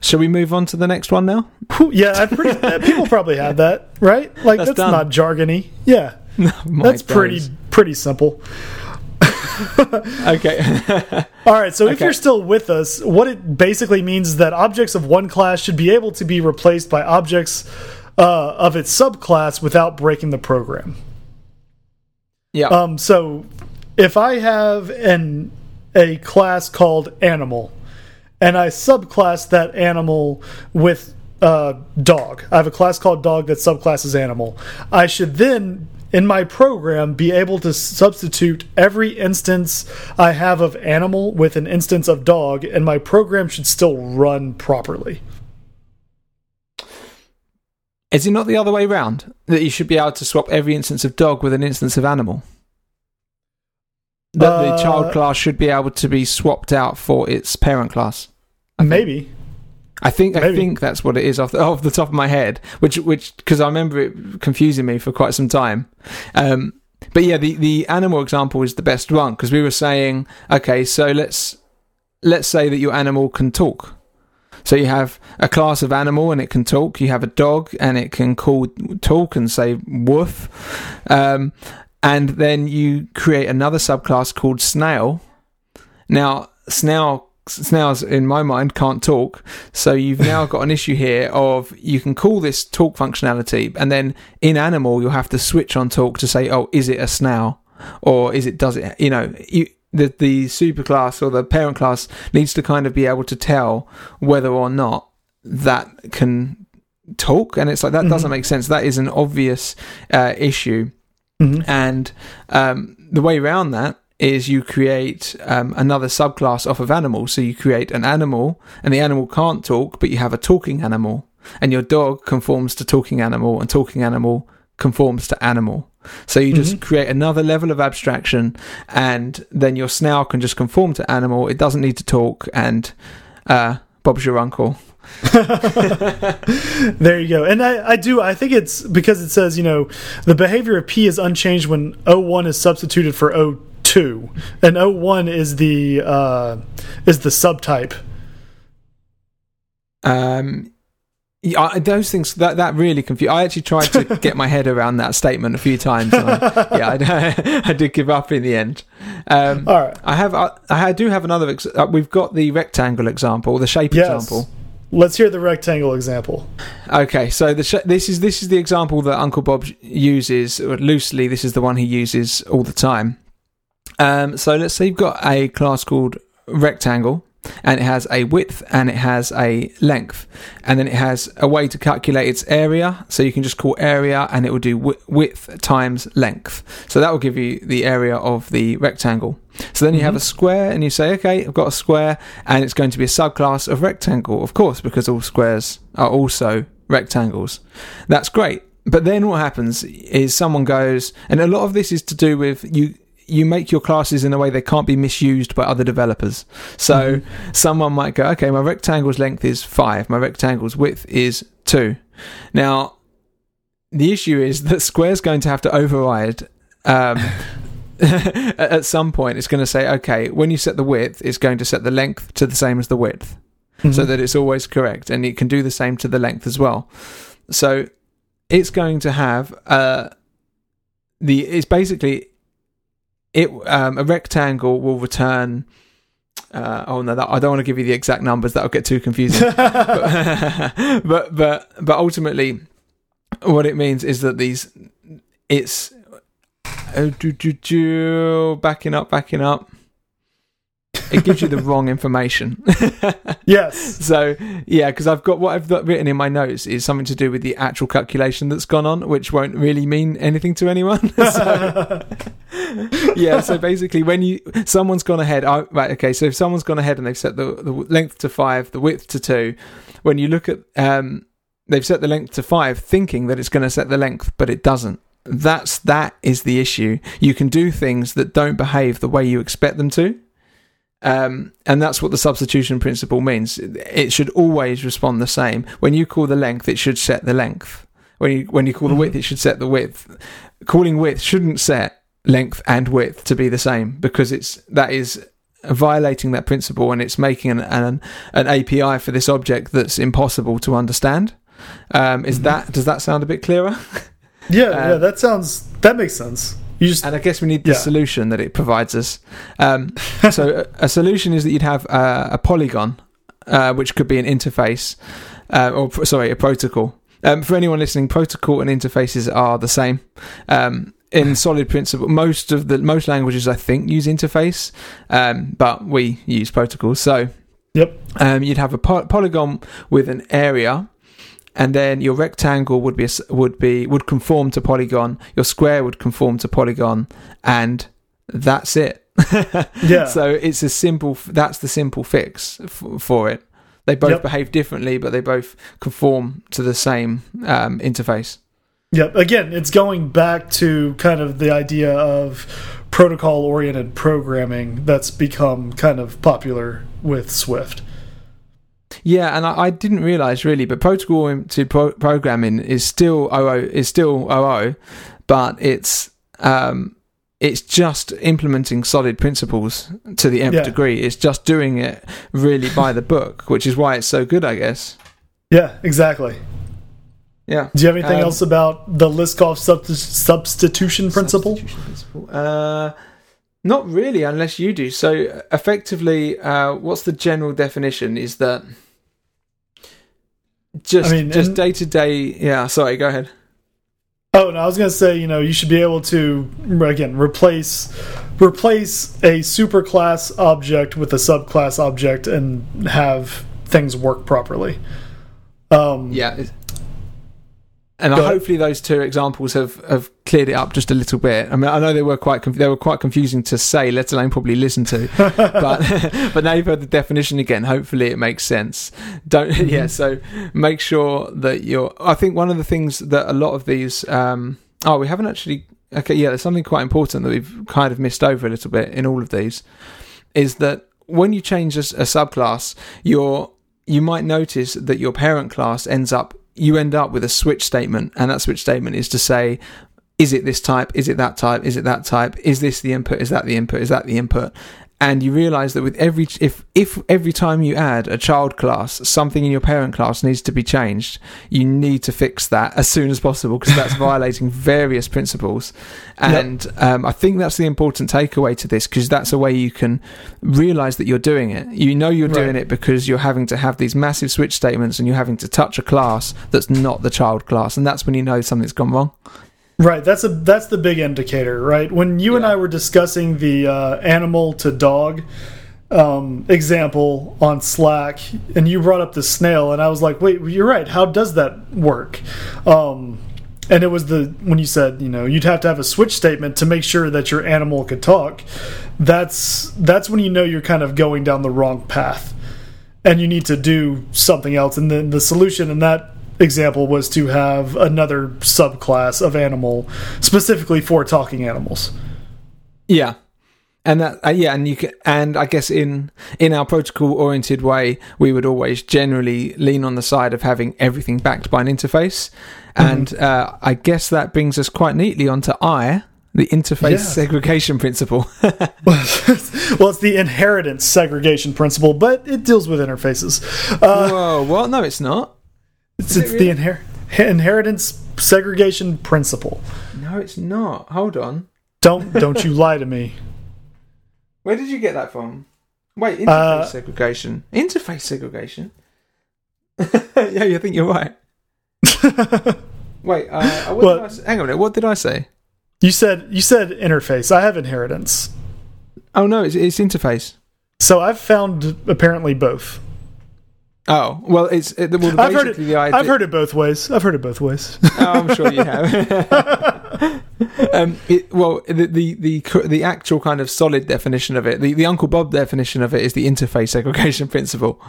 Shall we move on to the next one now? Yeah, pretty, people probably have that, right? Like That's that's, not jargony. Yeah, that's pretty. Pretty simple. Okay. All right, so if you're still with us, what it basically means is that objects of one class should be able to be replaced by objects uh, of its subclass without breaking the program. yeah. Um, so if I have an a class called animal, and I subclass that animal with uh, dog, I have a class called dog that subclasses animal. I should then in my program be able to substitute every instance I have of animal with an instance of dog, and my program should still run properly. Is it not the other way round? That you should be able to swap every instance of dog with an instance of animal? That the Uh, child class should be able to be swapped out for its parent class. Maybe. I think I think that's what it is off the, off the top of my head, which which because I remember it confusing me for quite some time. Um, but yeah, the the animal example is the best one because we were saying, okay, so let's let's say that your animal can talk. So you have a class of animal and it can talk. You have a dog and it can call, talk and say woof. Um, and then you create another subclass called snail. Now, snail snails in my mind can't talk so you've now got an issue here of you can call this talk functionality and then in animal you'll have to switch on talk to say oh is it a snail or is it does it you know you the the superclass or the parent class needs to kind of be able to tell whether or not that can talk and it's like that mm-hmm. doesn't make sense that is an obvious uh, issue mm-hmm. and um, the way around that is you create um, another subclass off of animals. So you create an animal, and the animal can't talk, but you have a talking animal, and your dog conforms to talking animal, and talking animal conforms to animal. So you just mm-hmm. create another level of abstraction, and then your snail can just conform to animal. It doesn't need to talk, and uh, Bob's your uncle. there you go. And I, I do, I think it's because it says, you know, the behavior of P is unchanged when O1 is substituted for O2 two, and O1 is the uh, is the subtype. Um, yeah, those things that that really confused. I actually tried to get my head around that statement a few times. I, yeah, I, I, did give up in the end. Um, All right, I have. I, I do have another. Ex- uh, we've got the rectangle example, the shape yes. example. Let's hear the rectangle example. Okay, so the this is this is the example that Uncle Bob uses loosely. This is the one he uses all the time. Um, so let's say you've got a class called rectangle and it has a width and it has a length and then it has a way to calculate its area. So you can just call area and it will do width times length. So that will give you the area of the rectangle. So then you mm-hmm. have a square and you say okay i've got a square and it's going to be a subclass of rectangle. Of course because all squares are also rectangles. That's great. But then what happens is someone goes and a lot of this is to do with you you make your classes in a way they can't be misused by other developers. So mm-hmm. someone might go, okay, my rectangle's length is five, my rectangle's width is two. Now, the issue is that Square's going to have to override. Um, at some point, it's going to say, okay, when you set the width, it's going to set the length to the same as the width, mm-hmm. so that it's always correct, and it can do the same to the length as well. So it's going to have uh, the. It's basically it um, a rectangle will return. Uh, oh no, that, I don't want to give you the exact numbers. That'll get too confusing. but, but but but ultimately, what it means is that these it's uh, do, do, do, backing up, backing up it gives you the wrong information. yes. So yeah, because I've got what I've got written in my notes is something to do with the actual calculation that's gone on, which won't really mean anything to anyone. so, yeah. So basically, when you someone's gone ahead, I, right? Okay. So if someone's gone ahead and they've set the the length to five, the width to two, when you look at um, they've set the length to five, thinking that it's going to set the length, but it doesn't that's that is the issue. You can do things that don't behave the way you expect them to. Um, and that's what the substitution principle means. It should always respond the same. When you call the length, it should set the length. When you when you call the width, mm-hmm. it should set the width. Calling width shouldn't set length and width to be the same because it's that is violating that principle and it's making an an, an API for this object that's impossible to understand. Um, is mm-hmm. that does that sound a bit clearer? Yeah, uh, yeah, that sounds that makes sense. Just, and I guess we need the yeah. solution that it provides us. Um, so a, a, solution is that you'd have uh, a polygon, uh, which could be an interface, uh, or sorry, a protocol. Um, for anyone listening, protocol and interfaces are the same. Um, in solid principle, most of the most languages I think use interface, um, but we use protocols. So, yep, um, you'd have a po- polygon with an area and then your rectangle would be would be would conform to polygon. Your square would conform to polygon. And that's it. Yeah. So it's a simple that's the simple fix f- for it. They both yep. behave differently but they both conform to the same um, interface. Yep. Again it's going back to kind of the idea of protocol oriented programming that's become kind of popular with swift yeah, and I, I didn't realize really, but protocol to pro- programming is still OO is still OO, but it's um, it's just implementing solid principles to the nth Yeah. degree. It's just doing it really by the book, which is why it's so good, I guess. Yeah, exactly. Yeah. Do you have anything Um, else about the Liskov subst substitution principle? Substitution principle. Uh, not really, unless you do. So, effectively, uh, what's the general definition? Is that just I mean, just day to day? Yeah. Sorry. Go ahead. Oh, and I was gonna say, you know, you should be able to again replace replace a superclass object with a subclass object and have things work properly. Um, Yeah. And hopefully those two examples have, have cleared it up just a little bit. I mean, I know they were quite conf- they were quite confusing to say, let alone probably listen to. but but now you've heard the definition again. Hopefully it makes sense. Don't yeah. So make sure that you're. I think one of the things that a lot of these. Um, oh, we haven't actually. Okay, yeah. There's something quite important that we've kind of missed over a little bit in all of these. Is that when you change a subclass, you're you might notice that your parent class ends up you end up with a switch statement and that switch statement is to say is it this type? Is it that type? Is it that type? Is this the input? Is that the input? Is that the input? And you realize that with every if if every time you add a child class something in your parent class needs to be changed. You need to fix that as soon as possible because that's violating various principles. And um, i think that's the important takeaway to this because that's a way you can realize that you're doing it. You know you're doing it because you're having to have these massive switch statements and you're having to touch a class that's not the child class. And that's when you know something's gone wrong Right, that's a that's the big indicator, right? When you and I were discussing the uh, animal to dog um, example on Slack, and you brought up the snail, and I was like, "Wait, you're right. How does that work?" Um, and it was the when you said, you know, you'd have to have a switch statement to make sure that your animal could talk. That's that's when you know you're kind of going down the wrong path, and you need to do something else. And then the solution in that example was to have another subclass of animal specifically for talking animals. Yeah. And that, uh, yeah, and you can, and I guess in in our protocol oriented way, we would always generally lean on the side of having everything backed by an interface, and uh, I guess that brings us quite neatly onto I, the interface Yeah. segregation principle. well, it's the inheritance segregation principle, but it deals with interfaces. Uh, Whoa, what? No, it's not. It's it it's really? the inher inheritance segregation principle. No, it's not. Hold on. Don't don't you lie to me. Where did you get that from? Wait, interface Uh, segregation. Interface segregation. yeah, you think you're right. Wait, uh, what did I hang on a minute. What did I say? You said you said interface. I have inheritance. Oh no, it's, it's interface. So I've found apparently both. Oh well, it's it, well, I've heard it. the idea. I've heard it both ways. I've heard it both ways. Oh, I'm sure you have. um, it, well, the, the the the actual kind of solid definition of it, the, the Uncle Bob definition of it, is the interface segregation principle,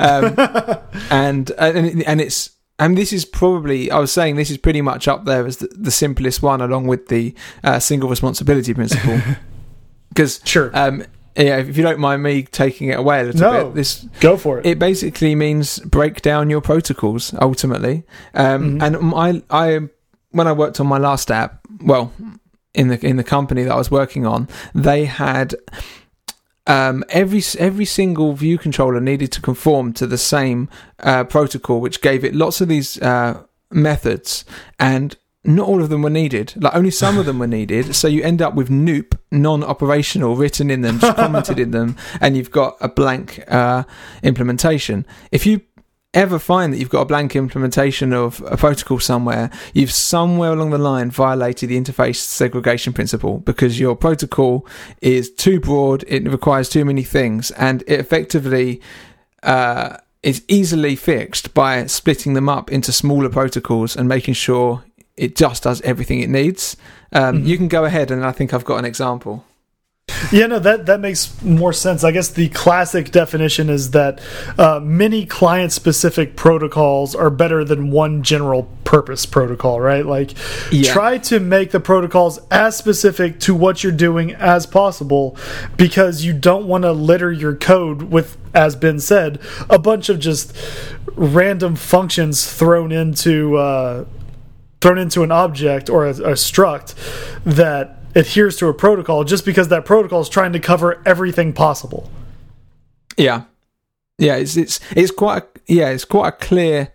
um, and and and it's and this is probably I was saying this is pretty much up there as the, the simplest one, along with the uh, single responsibility principle, because Sure. um, yeah, if you don't mind me taking it away a little No. bit, this Go for it. it basically means break down your protocols ultimately. Um, And I, I, when I worked on my last app, well, in the in the company that I was working on, they had um, every every single view controller needed to conform to the same uh, protocol, which gave it lots of these uh, methods and. Not all of them were needed. Like only some of them were needed. So you end up with Noop non-operational written in them, just commented in them, and you've got a blank uh, implementation. If you ever find that you've got a blank implementation of a protocol somewhere, you've somewhere along the line violated the interface segregation principle because your protocol is too broad, it requires too many things, and it effectively uh, is easily fixed by splitting them up into smaller protocols and making sure it just does everything it needs. Um, You can go ahead, and I think I've got an example. Yeah, no, that that makes more sense. I guess the classic definition is that uh, many client-specific protocols are better than one general-purpose protocol, right? Like, Yeah. try to make the protocols as specific to what you're doing as possible, because you don't want to litter your code with, as Ben said, a bunch of just random functions thrown into uh, thrown into an object or a, a struct that adheres to a protocol just because that protocol is trying to cover everything possible. Yeah, yeah. It's it's it's quite a, yeah. It's quite a clear.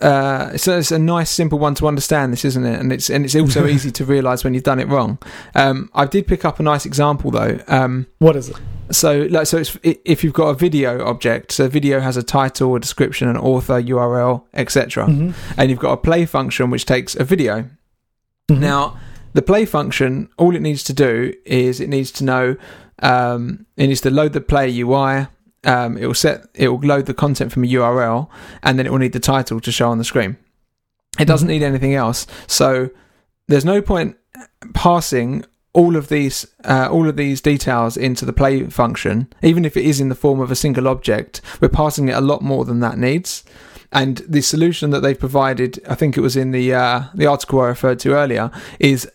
Uh, so it's a nice, simple one to understand. This, isn't it? And it's and it's also easy to realise when you've done it wrong. Um, I did pick up a nice example though. Um, what is it? So, like, so it's, if you've got a video object, so video has a title, a description, an author, URL, etc., mm-hmm. and you've got a play function which takes a video. Mm-hmm. Now, the play function, all it needs to do is it needs to know, um, it needs to load the play UI. Um, it will set, it will load the content from a URL, and then it will need the title to show on the screen. It doesn't mm-hmm. need anything else. So there's no point passing all of these uh, all of these details into the play function, even if it is in the form of a single object, we're passing it a lot more than that needs. And the solution that they've provided, I think it was in the uh, the article I referred to earlier, is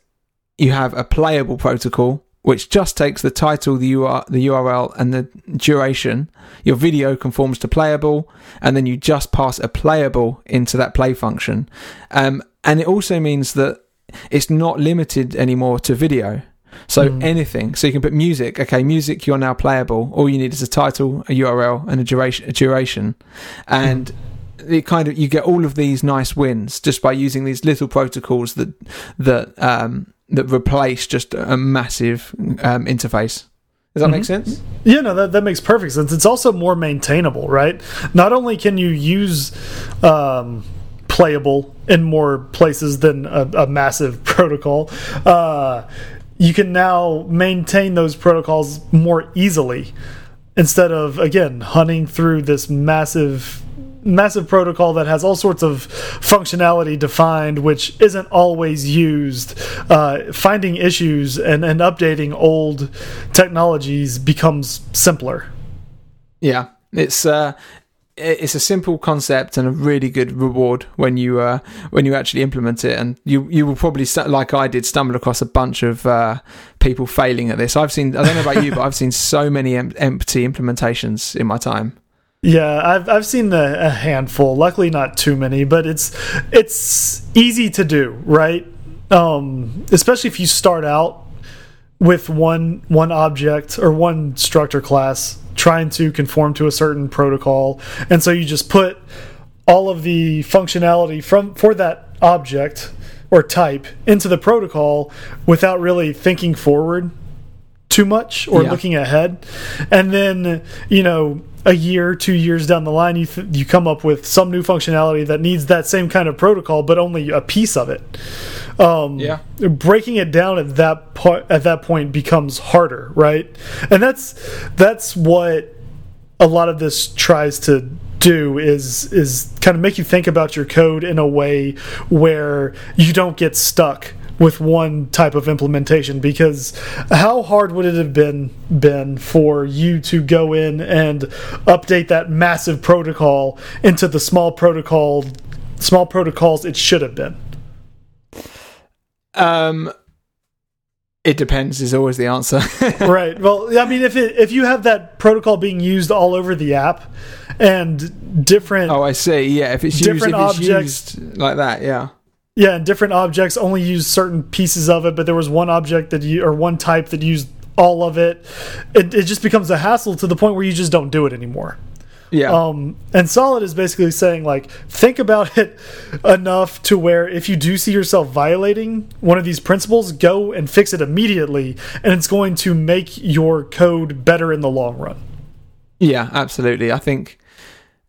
you have a playable protocol which just takes the title, the, UR, the URL, and the duration. Your video conforms to playable, and then you just pass a playable into that play function. Um, and it also means that it's not limited anymore to video. So mm. anything. So you can put music. Okay, music. You're now playable. All you need is a title, a URL, and a duration. A duration, and. Mm. It kind of you get all of these nice wins just by using these little protocols that that um, that replace just a massive um, interface. Does that mm -hmm. make mm-hmm. sense? Yeah, no, that, that makes perfect sense. It's also more maintainable, right? Not only can you use um, playable in more places than a, a massive protocol. Uh, you can now maintain those protocols more easily instead of again hunting through this massive massive protocol that has all sorts of functionality defined which isn't always used uh, finding issues and, and updating old technologies becomes simpler yeah it's uh, it's a simple concept and a really good reward when you uh, when you actually implement it. And you you will probably like I did stumble across a bunch of uh, people failing at this. I've seen I don't know about you, but I've seen so many em empty implementations in my time. Yeah, I've I've seen a, a handful. Luckily, not too many, but it's it's easy to do, right? Um, especially if you start out with one one object or one structure class trying to conform to a certain protocol. And so you just put all of the functionality from for that object or type into the protocol without really thinking forward too much or yeah. looking ahead. And then, you know, a year, two years down the line, you you come up with some new functionality that needs that same kind of protocol, but only a piece of it. Um, yeah, breaking it down at that point at that point becomes harder, right? And that's that's what a lot of this tries to do is is kind of make you think about your code in a way where you don't get stuck with one type of implementation because how hard would it have been been for you to go in and update that massive protocol into the small protocol small protocols it should have been? Um it depends is always the answer. Right. Well i mean if it if you have that protocol being used all over the app and different oh i see. Yeah if it's different used, if it's objects used like that yeah yeah, and different objects only use certain pieces of it, but there was one object that you or one type that used all of it. It it just becomes a hassle to the point where you just don't do it anymore. Yeah. Um, and Solid is basically saying like think about it enough to where if you do see yourself violating one of these principles, go and fix it immediately, and it's going to make your code better in the long run. Yeah, absolutely. I think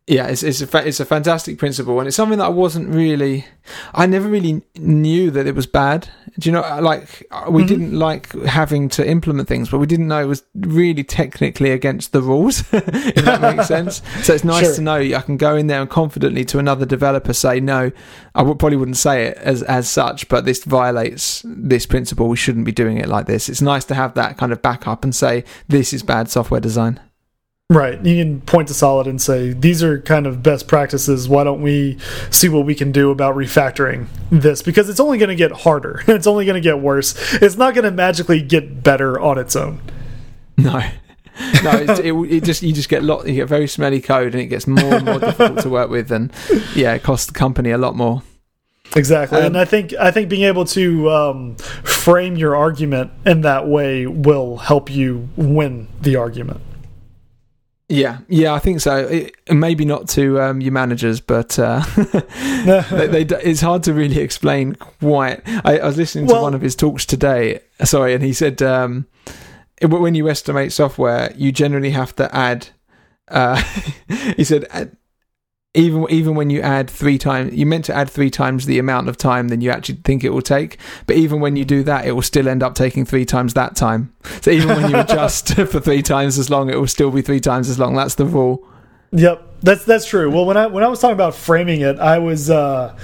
yeah, it's it's a it's a fantastic principle, and it's something that I wasn't really, I never really knew that it was bad. Do you know, like we mm -hmm. didn't like having to implement things, but we didn't know it was really technically against the rules. if that makes sense. So it's nice sure. to know I can go in there and confidently to another developer say, no, I would, probably wouldn't say it as as such, but this violates this principle. We shouldn't be doing it like this. It's nice to have that kind of backup and say this is bad software design. Right. You can point to Solid and say, these are kind of best practices. Why don't we see what we can do about refactoring this? Because it's only going to get harder. It's only going to get worse. It's not going to magically get better on its own. No. no, it, it, just you just get lot you get very smelly code and it gets more and more difficult to work with and yeah, it costs the company a lot more. Exactly, um, and I think I think being able to um, frame your argument in that way will help you win the argument. Yeah, yeah, I think so. It, maybe not to um, your managers, but uh, they, they, it's hard to really explain quite. I, I was listening to well, one of his talks today. Sorry, and he said um, when you estimate software, you generally have to add. Uh, he said even even when you add three times, you meant to add three times the amount of time than you actually think it will take. But even when you do that, it will still end up taking three times that time. So even when you adjust for three times as long, it will still be three times as long. That's the rule. Yep, that's that's true. Well, when I when I was talking about framing it, I was uh,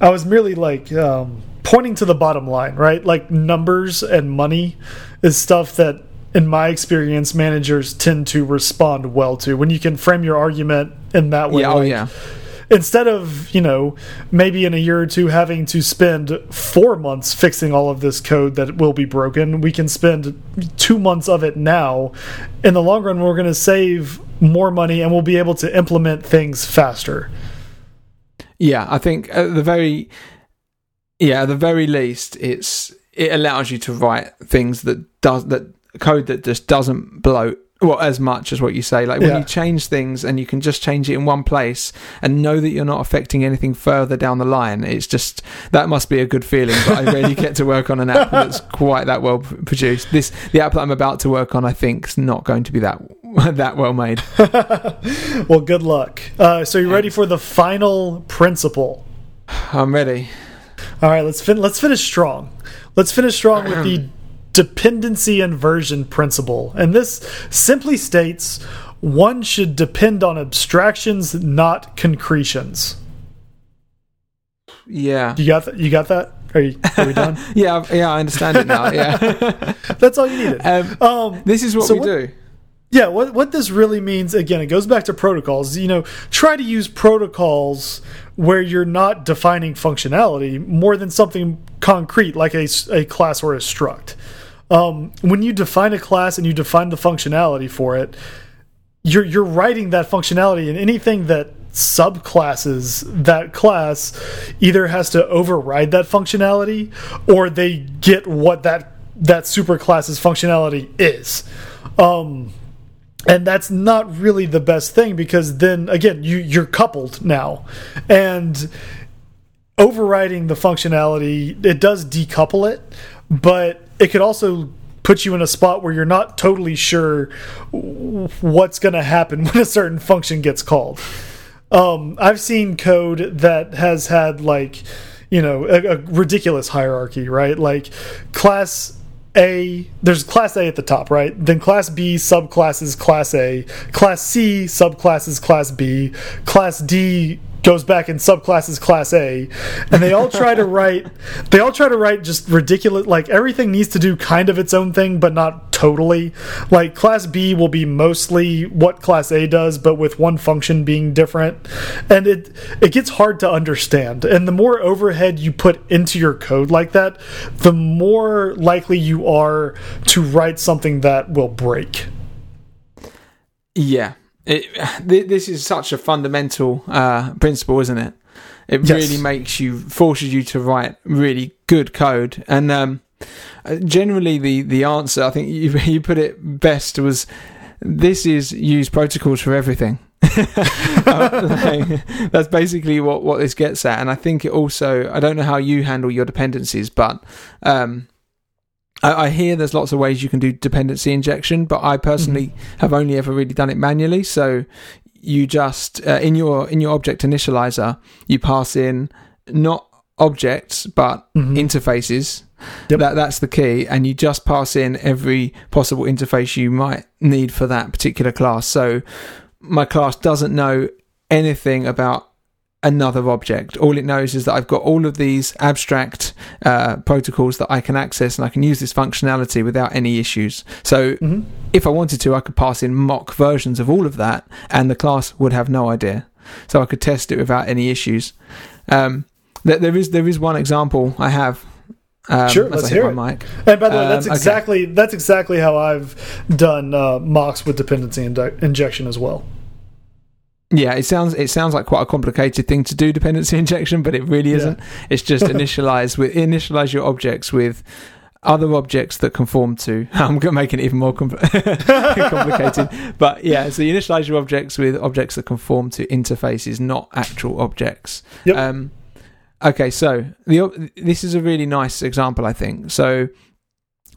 I was merely like um, pointing to the bottom line, right? Like numbers and money is stuff that in my experience, managers tend to respond well to when you can frame your argument in that way. Yeah, oh yeah. Instead of you know maybe in a year or two having to spend four months fixing all of this code that will be broken, we can spend two months of it now. In the long run, we're going to save more money and we'll be able to implement things faster. Yeah, I think at the very yeah, at the very least, it's it allows you to write things that does that code that just doesn't bloat well as much as what you say. Like when yeah. you change things and you can just change it in one place and know that you're not affecting anything further down the line it's just that must be a good feeling but i really get to work on an app that's quite that well produced. This the app that i'm about to work on i think is not going to be that that well made. Well good luck. Uh, so you're ready for the final principle? I'm ready. All right let's fin let's finish strong. Let's finish strong with the dependency inversion principle. And this simply states one should depend on abstractions, not concretions. Yeah. You got that? You got that? Are, you, are we done? yeah, yeah, I understand it now. Yeah. That's all you needed. Um, um, this is what so we what, do. Yeah, what what this really means again, it goes back to protocols. You know, try to use protocols where you're not defining functionality more than something concrete like a, a class or a struct um, when you define a class and you define the functionality for it, you're you're writing that functionality, and anything that subclasses that class either has to override that functionality or they get what that that superclass's functionality is. Um, and that's not really the best thing because then again you you're coupled now and overriding the functionality it does decouple it but it could also put you in a spot where you're not totally sure what's going to happen when a certain function gets called. Um, I've seen code that has had like, you know, a, a ridiculous hierarchy, right? Like class a, there's class A at the top, right? Then class B subclasses class A, class C subclasses class B, class D goes back and subclasses class A and they all try to write they all try to write just ridiculous like everything needs to do kind of its own thing but not totally. Like class B will be mostly what class A does but with one function being different. And it it gets hard to understand. And the more overhead you put into your code like that the more likely you are to write something that will break. Yeah it, this is such a fundamental uh, principle, isn't it? It yes. really makes you forces you to write really good code, and um, uh, generally the the answer I think you you put it best was this is use protocols for everything. that's basically what what this gets at, and I think it also I don't know how you handle your dependencies, but um, I, I, hear there's lots of ways you can do dependency injection, but I personally mm-hmm. have only ever really done it manually. So you just uh, in your in your object initializer you pass in not objects but mm-hmm. interfaces. Yep. That that's the key, and you just pass in every possible interface you might need for that particular class. So my class doesn't know anything about another object. All it knows is that I've got all of these abstract uh, protocols that I can access and I can use this functionality without any issues. So mm-hmm. if I wanted to, I could pass in mock versions of all of that and the class would have no idea. So I could test it without any issues. Um, there is there is one example I have um, sure, let's hear it. Mic. And by the way, that's um, exactly okay. that's exactly how I've done uh, mocks with dependency injection as well. Yeah, it sounds it sounds like quite a complicated thing to do dependency injection, but it really isn't. Yeah. It's just initialize with initialize your objects with other objects that conform to. I'm making it even more compl- complicated, but yeah. So you initialize your objects with objects that conform to interfaces, not actual objects. Yep. Um, okay, so the this is a really nice example, I think. So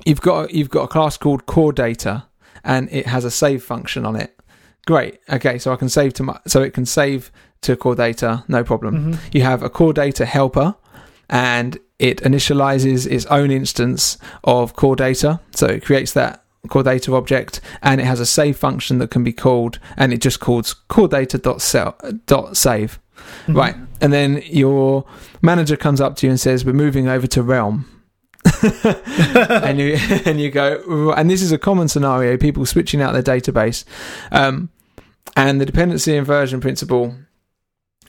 you've got you've got a class called core data, and it has a save function on it. Great. Okay, so I can save to my so it can save to core data, no problem. Mm-hmm. You have a core data helper, and it initializes its own instance of core data. So it creates that core data object, and it has a save function that can be called, and it just calls core data dot cell dot save. Mhm. Right, and then your manager comes up to you and says, "We're moving over to Realm." and you and you go, and this is a common scenario: people switching out their database, um, and the dependency inversion principle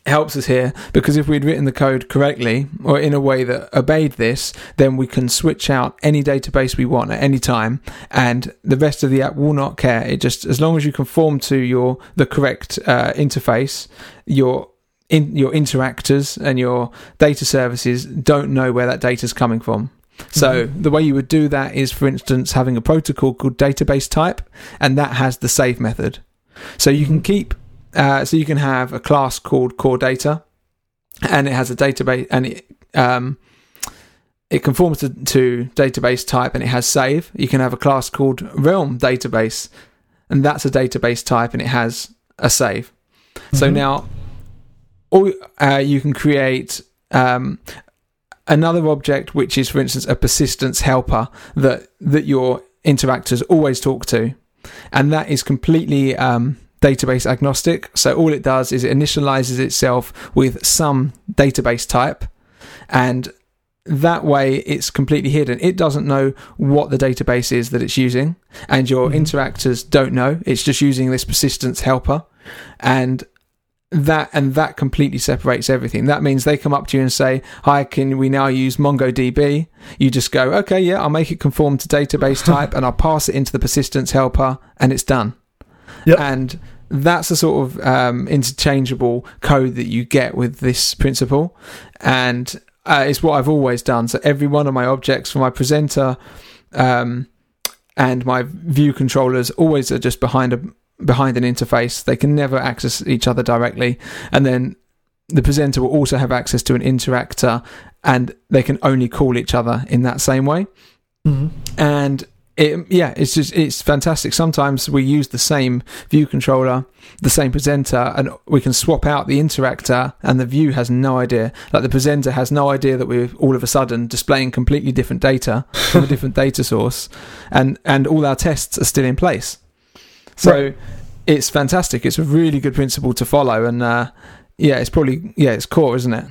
helps us here because if we'd written the code correctly or in a way that obeyed this, then we can switch out any database we want at any time, and the rest of the app will not care. It just as long as you conform to your the correct uh, interface, your in, your interactors and your data services don't know where that data is coming from. So the way you would do that is, for instance, having a protocol called database type, and that has the save method. So you can keep, uh, so you can have a class called core data, and it has a database, and it um, it conforms to, to database type, and it has save. You can have a class called realm database, and that's a database type, and it has a save. So Mhm. now, or uh, you can create um, another object, which is, for instance, a persistence helper that that your interactors always talk to, and that is completely um, database agnostic. So all it does is it initializes itself with some database type, and that way it's completely hidden. It doesn't know what the database is that it's using, and your Mhm. interactors don't know. It's just using this persistence helper, and that and that completely separates everything. That means they come up to you and say, "Hi, can we now use MongoDB?" You just go, "Okay, yeah, I'll make it conform to database type, and I'll pass it into the persistence helper, and it's done." Yep. And that's the sort of um, interchangeable code that you get with this principle, and uh, it's what I've always done. So every one of my objects for my presenter um, and my view controllers always are just behind a behind an interface. They can never access each other directly, and then the presenter will also have access to an interactor, and they can only call each other in that same way. Mhm. And it, yeah, it's just it's fantastic. Sometimes we use the same view controller, the same presenter, and we can swap out the interactor, and the view has no idea. Like the presenter has no idea that we're all of a sudden displaying completely different data from a different data source, and and all our tests are still in place. So Right. it's fantastic. It's a really good principle to follow, and uh, yeah, it's probably yeah, it's core, isn't it?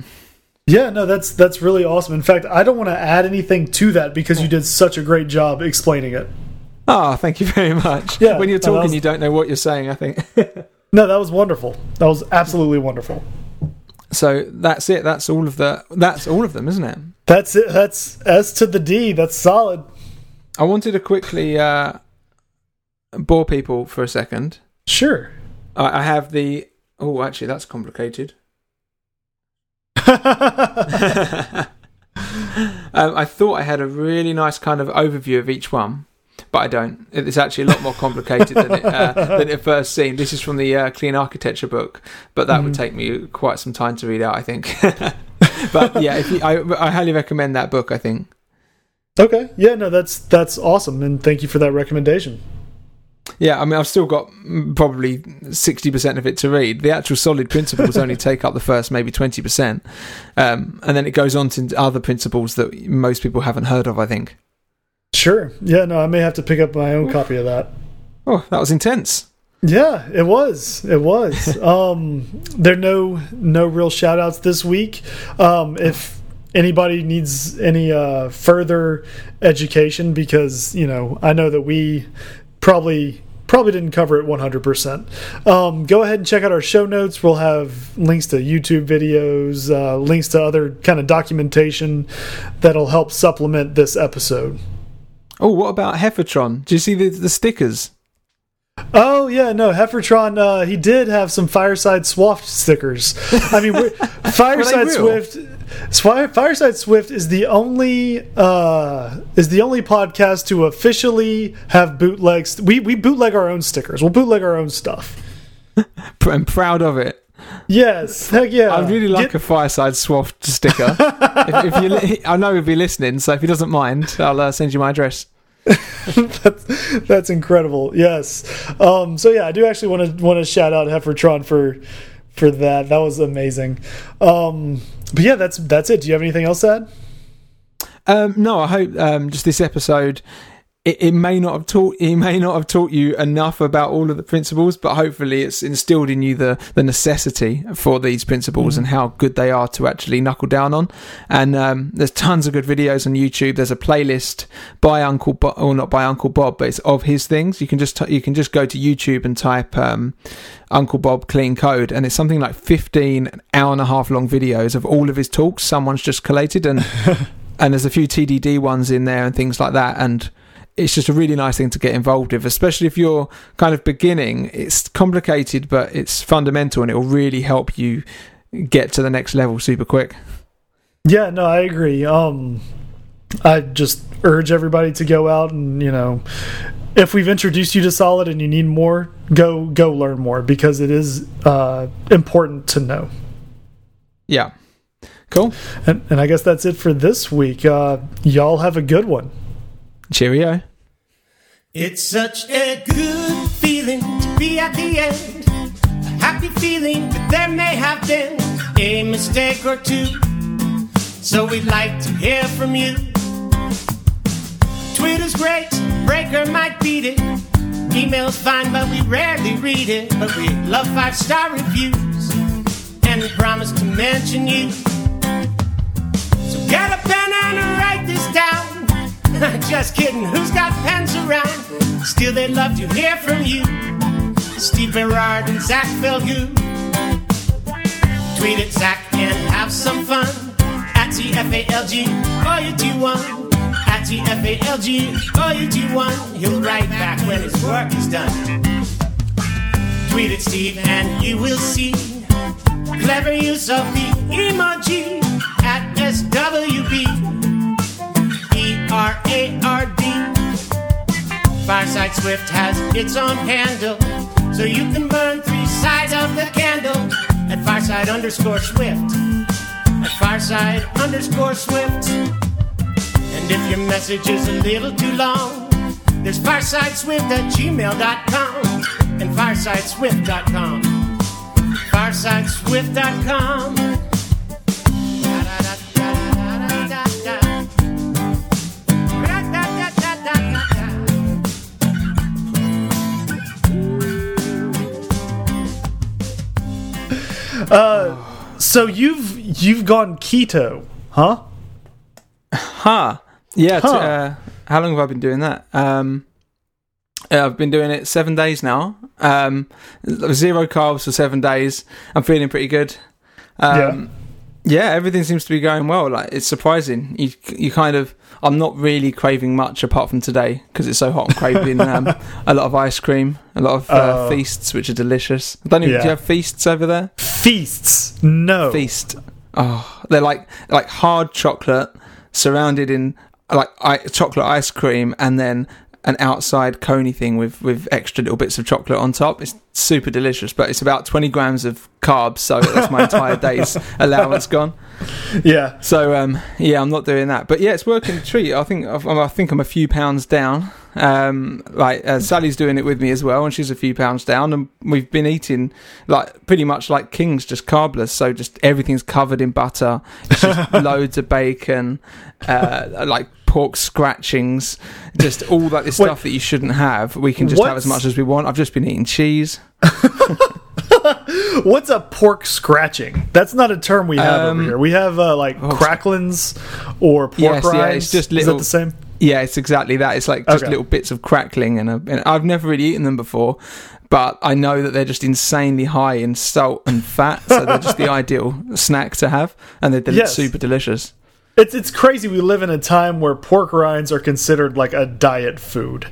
Yeah, no, that's that's really awesome. In fact, I don't want to add anything to that because you did such a great job explaining it. Oh, thank you very much. Yeah, when you're no, talking, was- you don't know what you're saying. I think. No, that was wonderful. That was absolutely wonderful. so that's it. That's all of the. That's all of them, isn't it? That's it. That's S to the D. That's solid. I wanted to quickly uh, bore people for a second. Sure. I, I have the. Oh, actually, that's complicated. um, I thought I had a really nice kind of overview of each one, but I don't. It's actually a lot more complicated than it, uh, than it first seemed. This is from the uh, Clean Architecture book, but that would Mhm. take me quite some time to read out, I think. but yeah, if you, I, I highly recommend that book. I think. okay. Yeah. No, that's that's awesome, and thank you for that recommendation. Yeah, I mean, I've still got probably sixty percent of it to read. The actual solid principles only take up the first maybe twenty percent, um, and then it goes on to other principles that most people haven't heard of. I think. Sure. Yeah. No, I may have to pick up my own copy of that. Oh, that was intense. Yeah, it was. It was. um, there are no no real shout outs this week. Um, if anybody needs any uh, further education, because you know, I know that we probably probably didn't cover it 100%. Um, go ahead and check out our show notes. We'll have links to YouTube videos, uh, links to other kind of documentation that'll help supplement this episode. Oh, what about Heffertron? Do you see the, the stickers? Oh yeah, no, Heffertron. Uh, he did have some Fireside Swift stickers. I mean, Fireside? Swift. Fire, Fireside Swift is the only uh, is the only podcast to officially have bootlegs. We we bootleg our own stickers. We'll bootleg our own stuff. I'm proud of it. Yes, heck yeah. I'd really like Get- a Fireside Swift sticker. if, if you, I know he'll be listening, so if he doesn't mind, I'll uh, send you my address. that's, that's incredible. Yes. Um, so yeah, I do actually want to want to shout out Heffertron for for that. That was amazing. Um, but yeah, that's that's it. Do you have anything else to add? Um, no, I hope um, just this episode. It, it may not have taught. It may not have taught you enough about all of the principles, but hopefully, it's instilled in you the the necessity for these principles and how good they are to actually knuckle down on. And um, there's tons of good videos on YouTube. There's a playlist by Uncle Bob, or not by Uncle Bob, but it's of his things. You can just t- you can just go to YouTube and type um, Uncle Bob clean code, and it's something like 15 hour and a half long videos of all of his talks. Someone's just collated and. and there's a few TDD ones in there and things like that. And it's just a really nice thing to get involved with, especially if you're kind of beginning. It's complicated, but it's fundamental, and it will really help you get to the next level super quick. Yeah, no, I agree. Um, I just urge everybody to go out and you know, if we've introduced you to Solid and you need more, go go learn more because it is uh, important to know. Yeah, cool. And, and I guess that's it for this week. Uh, y'all have a good one. Cheerio. It's such a good feeling to be at the end. A happy feeling that there may have been a mistake or two. So we'd like to hear from you. Twitter's great, Breaker might beat it. Email's fine, but we rarely read it. But we love five star reviews, and we promise to mention you. So get a pen and write this down. Just kidding, who's got pens around? Still, they'd love to hear from you. Steve Berard and Zach Falgout. Tweet at Zach and have some fun. At TFALG, or you do one. At TFALG, or you do one. He'll write back when his work is done. Tweet at Steve and you will see clever use of the emoji at SWB. R A R D. Fireside Swift has its own handle, so you can burn three sides of the candle at Fireside underscore Swift. At Fireside underscore Swift. And if your message is a little too long, there's firesideswift at gmail.com and firesideswift.com. Firesideswift.com. So you've you've gone keto, huh? Huh. Yeah. Huh. uh, how long have I been doing that? Um, uh, I've been doing it seven days now. Um, zero carbs for seven days. I'm feeling pretty good. Um, yeah. Everything seems to be going well. Like it's surprising. You you kind of. I'm not really craving much apart from today because it's so hot. I'm craving um, a lot of ice cream, a lot of uh, Oh. feasts, which are delicious. I don't even. Do you have feasts over there? Feasts, no. feast. Oh, they're like like hard chocolate surrounded in like I, chocolate ice cream, and then an outside coney thing with with extra little bits of chocolate on top. It's super delicious, but it's about twenty grams of carbs, so that's my entire day's allowance gone. Yeah, So um, yeah, I'm not doing that, but yeah, it's working a treat. I think I've- I think I'm a few pounds down. Um, like uh, Sally's doing it with me as well, and she's a few pounds down, and we've been eating like pretty much like kings, just carbless. So just everything's covered in butter. It's just loads of bacon, uh, like pork scratchings, just all that this Wait. stuff that you shouldn't have. We can just have as much as we want. I've just been eating cheese. What's a pork scratching? That's not a term we have Um, over here. We have uh, like cracklins or pork Yes, yeah, it's just Is little- that the same? Yeah, it's exactly that. It's like just Okay. little bits of crackling, and, a, and I've never really eaten them before, but I know that they're just insanely high in salt and fat, so they're just the ideal snack to have, and they're del- Yes. super delicious. It's it's crazy. We live in a time where pork rinds are considered like a diet food.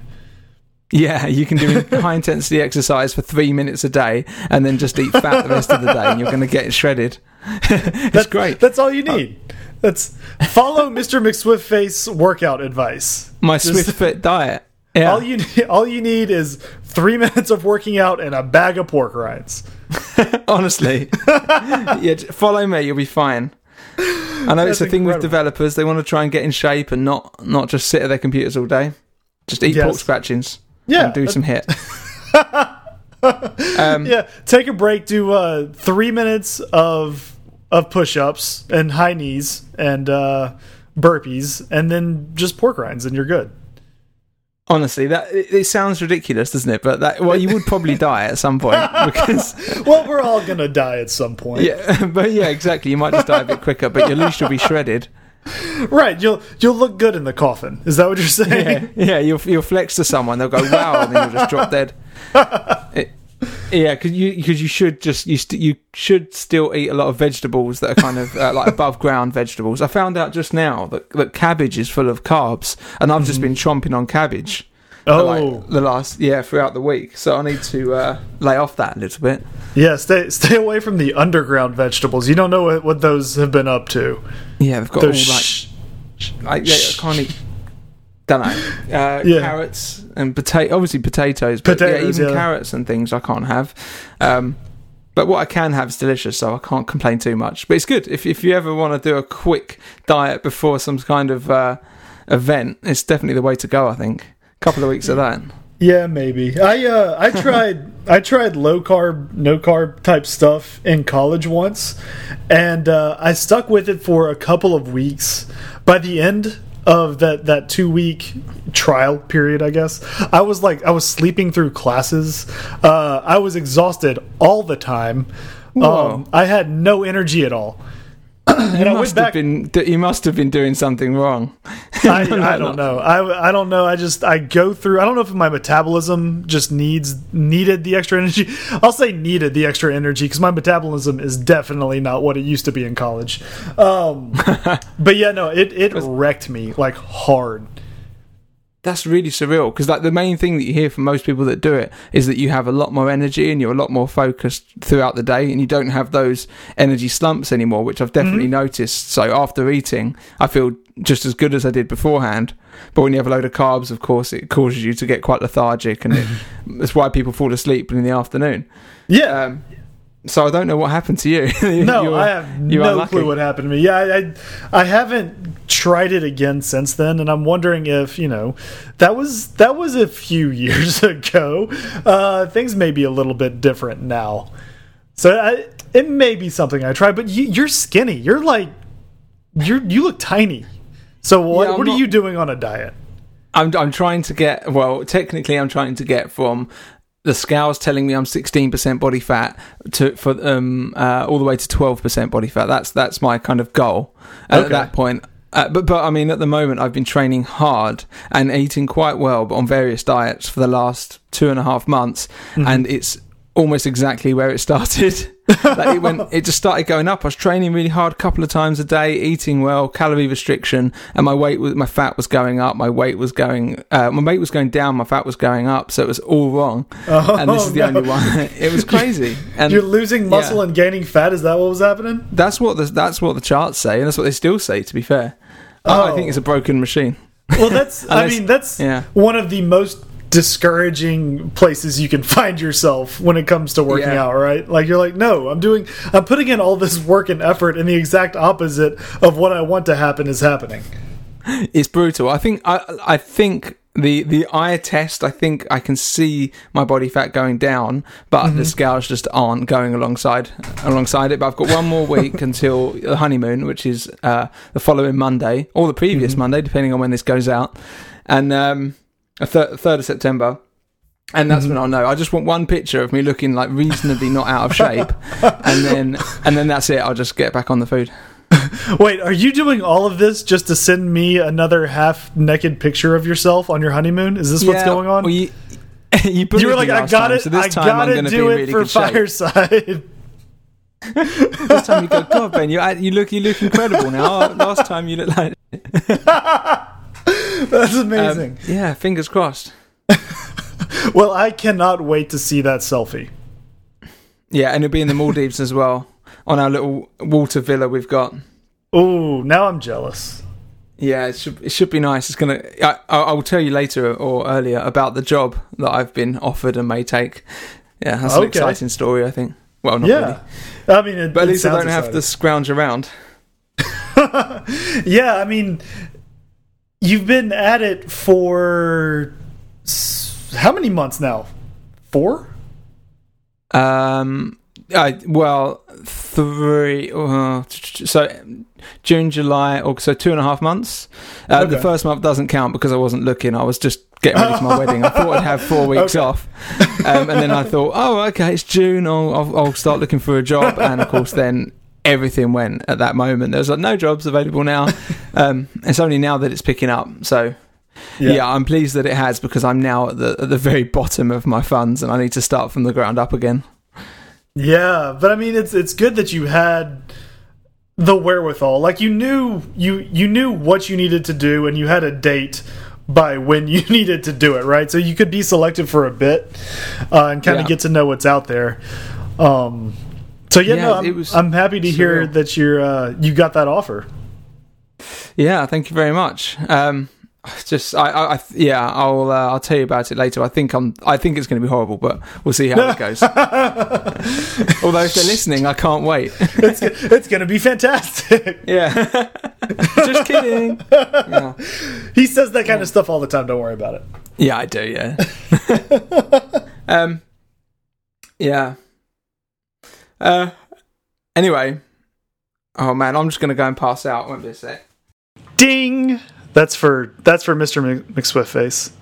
Yeah, you can do high intensity exercise for three minutes a day, and then just eat fat the rest of the day, and you're going to get shredded. it's That- great. That's all you uh, need. That's follow Mr. McSwiftface workout advice. My Just- Swift Fit diet. Yeah. All you all you need is three minutes of working out and a bag of pork rinds. Honestly, yeah, follow me. You'll be fine. I know it's a thing with incredible. developers. They want to try and get in shape and not not just sit at their computers all day. Just eat pork scratchings Yeah, and do some HIIT. um, Yeah, take a break. Do uh, three minutes of of push ups and high knees and uh, burpees, and then just pork rinds, and you're good. Honestly, that it, it sounds ridiculous, doesn't it? But that well, you would probably die at some point because Well, we're all gonna die at some point, yeah, but yeah, exactly. You might just die a bit quicker, but at least you'll be shredded. right? You'll you'll look good in the coffin. Is that what you're saying? Yeah, yeah, you'll you'll flex to someone, they'll go wow, and then you'll just drop dead. It- yeah, because you because you should just you st- you should still eat a lot of vegetables that are kind of uh, like above ground vegetables. I found out just now that, that cabbage is full of carbs, and I've just been chomping on cabbage. Oh, like, the last yeah throughout the week, so I need to uh, lay off that a little bit. yeah. Stay stay away from the underground vegetables. You don't know what, what those have been up to. Yeah, they've got Those all like sh- I, yeah, I can't eat. Don't know. Uh, Yeah. Carrots and potato, obviously potatoes, but yeah, even yeah. carrots and things I can't have. Um, but what I can have is delicious, so I can't complain too much. But it's good if if you ever want to do a quick diet before some kind of uh, event. It's definitely the way to go. I think. A couple of weeks of that. Yeah, maybe. I uh I tried I tried low carb, no carb type stuff in college once, and uh, I stuck with it for a couple of weeks. By the end of that that two week trial period, I guess I was like I was sleeping through classes. Uh, I was exhausted all the time. Um, I had no energy at all. And You I went must back. have been. You must have been doing something wrong. I, I don't know. I I don't know. I just I go through. I don't know if my metabolism just needs needed the extra energy. I'll say needed the extra energy because my metabolism is definitely not what it used to be in college. Um, but yeah, no, it it wrecked me like hard. That's really surreal because like the main thing that you hear from most people that do it is that you have a lot more energy and you're a lot more focused throughout the day and you don't have those energy slumps anymore, which I've definitely noticed. So after eating, I feel just as good as I did beforehand. But when you have a load of carbs, of course, it causes you to get quite lethargic, and it, that's why people fall asleep in the afternoon. Yeah. Um, so I don't know what happened to you. no, You're- I have no clue what happened to me. Yeah, I, I I haven't tried it again since then, and I'm wondering if you know that was that was a few years ago. Uh, things may be a little bit different now, so I, it may be something I try. But you, you're skinny. You're like you're you look tiny. So what Yeah, what are you doing on a diet? I'm I'm trying to get well. Technically, I'm trying to get from the scales telling me I'm 16% body fat to for um uh, all the way to 12% body fat. That's that's my kind of goal at Okay. that point. Uh, but but I mean, at the moment, I've been training hard and eating quite well, but on various diets for the last two and a half months, and it's almost exactly where it started. like it went, it just started going up. I was training really hard, a couple of times a day, eating well, calorie restriction, and my weight was, my fat was going up, my weight was going, uh, my weight was going down, my fat was going up, so it was all wrong. and this is the Oh, no. only one. it was crazy. And You're losing muscle yeah. and gaining fat. Is that what was happening? that's what the that's what the charts say, and that's what they still say. To be fair, I- I Oh. think it's a broken machine. Well, that's. I mean, that's yeah. one of the most discouraging places you can find yourself when it comes to working Yeah. out. Right? Like you're like, no, I'm doing. I'm putting in all this work and effort, and the exact opposite of what I want to happen is happening. it's brutal. I think I I think the the eye test. I think I can see my body fat going down, but Mm-hmm. the scales just aren't going alongside alongside it. But I've got one more week until the honeymoon, which is uh, the following Monday or the previous Mm-hmm. Monday, depending on when this goes out, and um, a thir- third of September. And that's Mm-hmm. when I'll know. I just want one picture of me looking like reasonably not out of shape, and then and then that's it. I'll just get back on the food. Wait, are you doing all of this just to send me another half naked picture of yourself on your honeymoon? Is this what's going on? Well, you, you, you were like, I got time, it. So this I time I'm gotta going to do it really for fireside. This time you go, God, Ben, you you look you look incredible now. Last time you looked like That's um, amazing. yeah. Fingers crossed. well, I cannot wait to see that selfie. Yeah, and it'll be in the Maldives as well on our little water villa we've got. Oh, now I'm jealous. Yeah, it should it should be nice. It's gonna. I, I will tell you later or earlier about the job that I've been offered and may take. Yeah, that's an exciting story. I think. Well, not yeah, really, I mean, it, but at least I don't have to scrounge around. Yeah, I mean, you've been at it for how many months now? Four. Um, I well three. Uh, so June, July, or so two and a half months. Uh, The first month doesn't count because I wasn't looking. I was just getting ready for my wedding. I thought I'd have four weeks Okay. off, um, and then I thought, oh, okay, it's June. I'll, I'll, I'll start looking for a job, and of course then. Everything went at that moment. There was like no jobs available now. Um, it's only now that it's picking up. So yeah. I'm pleased that it has because I'm now at the at the very bottom of my funds and I need to start from the ground up again. Yeah, but I mean, it's it's good that you had the wherewithal. Like you knew you you knew what you needed to do, and you had a date by when you needed to do it, right? So you could be selective for a bit uh, and kind of Yeah. get to know what's out there. Um, so yeah, Yeah, no, I'm, was I'm happy to hear that you're uh, you got that offer. Yeah, thank you very much. Um, just I, I, I yeah, I'll uh, I'll tell you about it later. I think I'm I think it's going to be horrible, but we'll see how it goes. Although if they're listening, I can't wait. It's it's gonna be fantastic. yeah, just kidding. Yeah. he says that kind of stuff all the time. Don't worry about it. yeah, I do. Yeah. um. Yeah. Uh. Anyway. Oh man, I'm just to go and pass out. Won't be a sec. Ding. That's for that's for Mr. Mc- McSwiftface.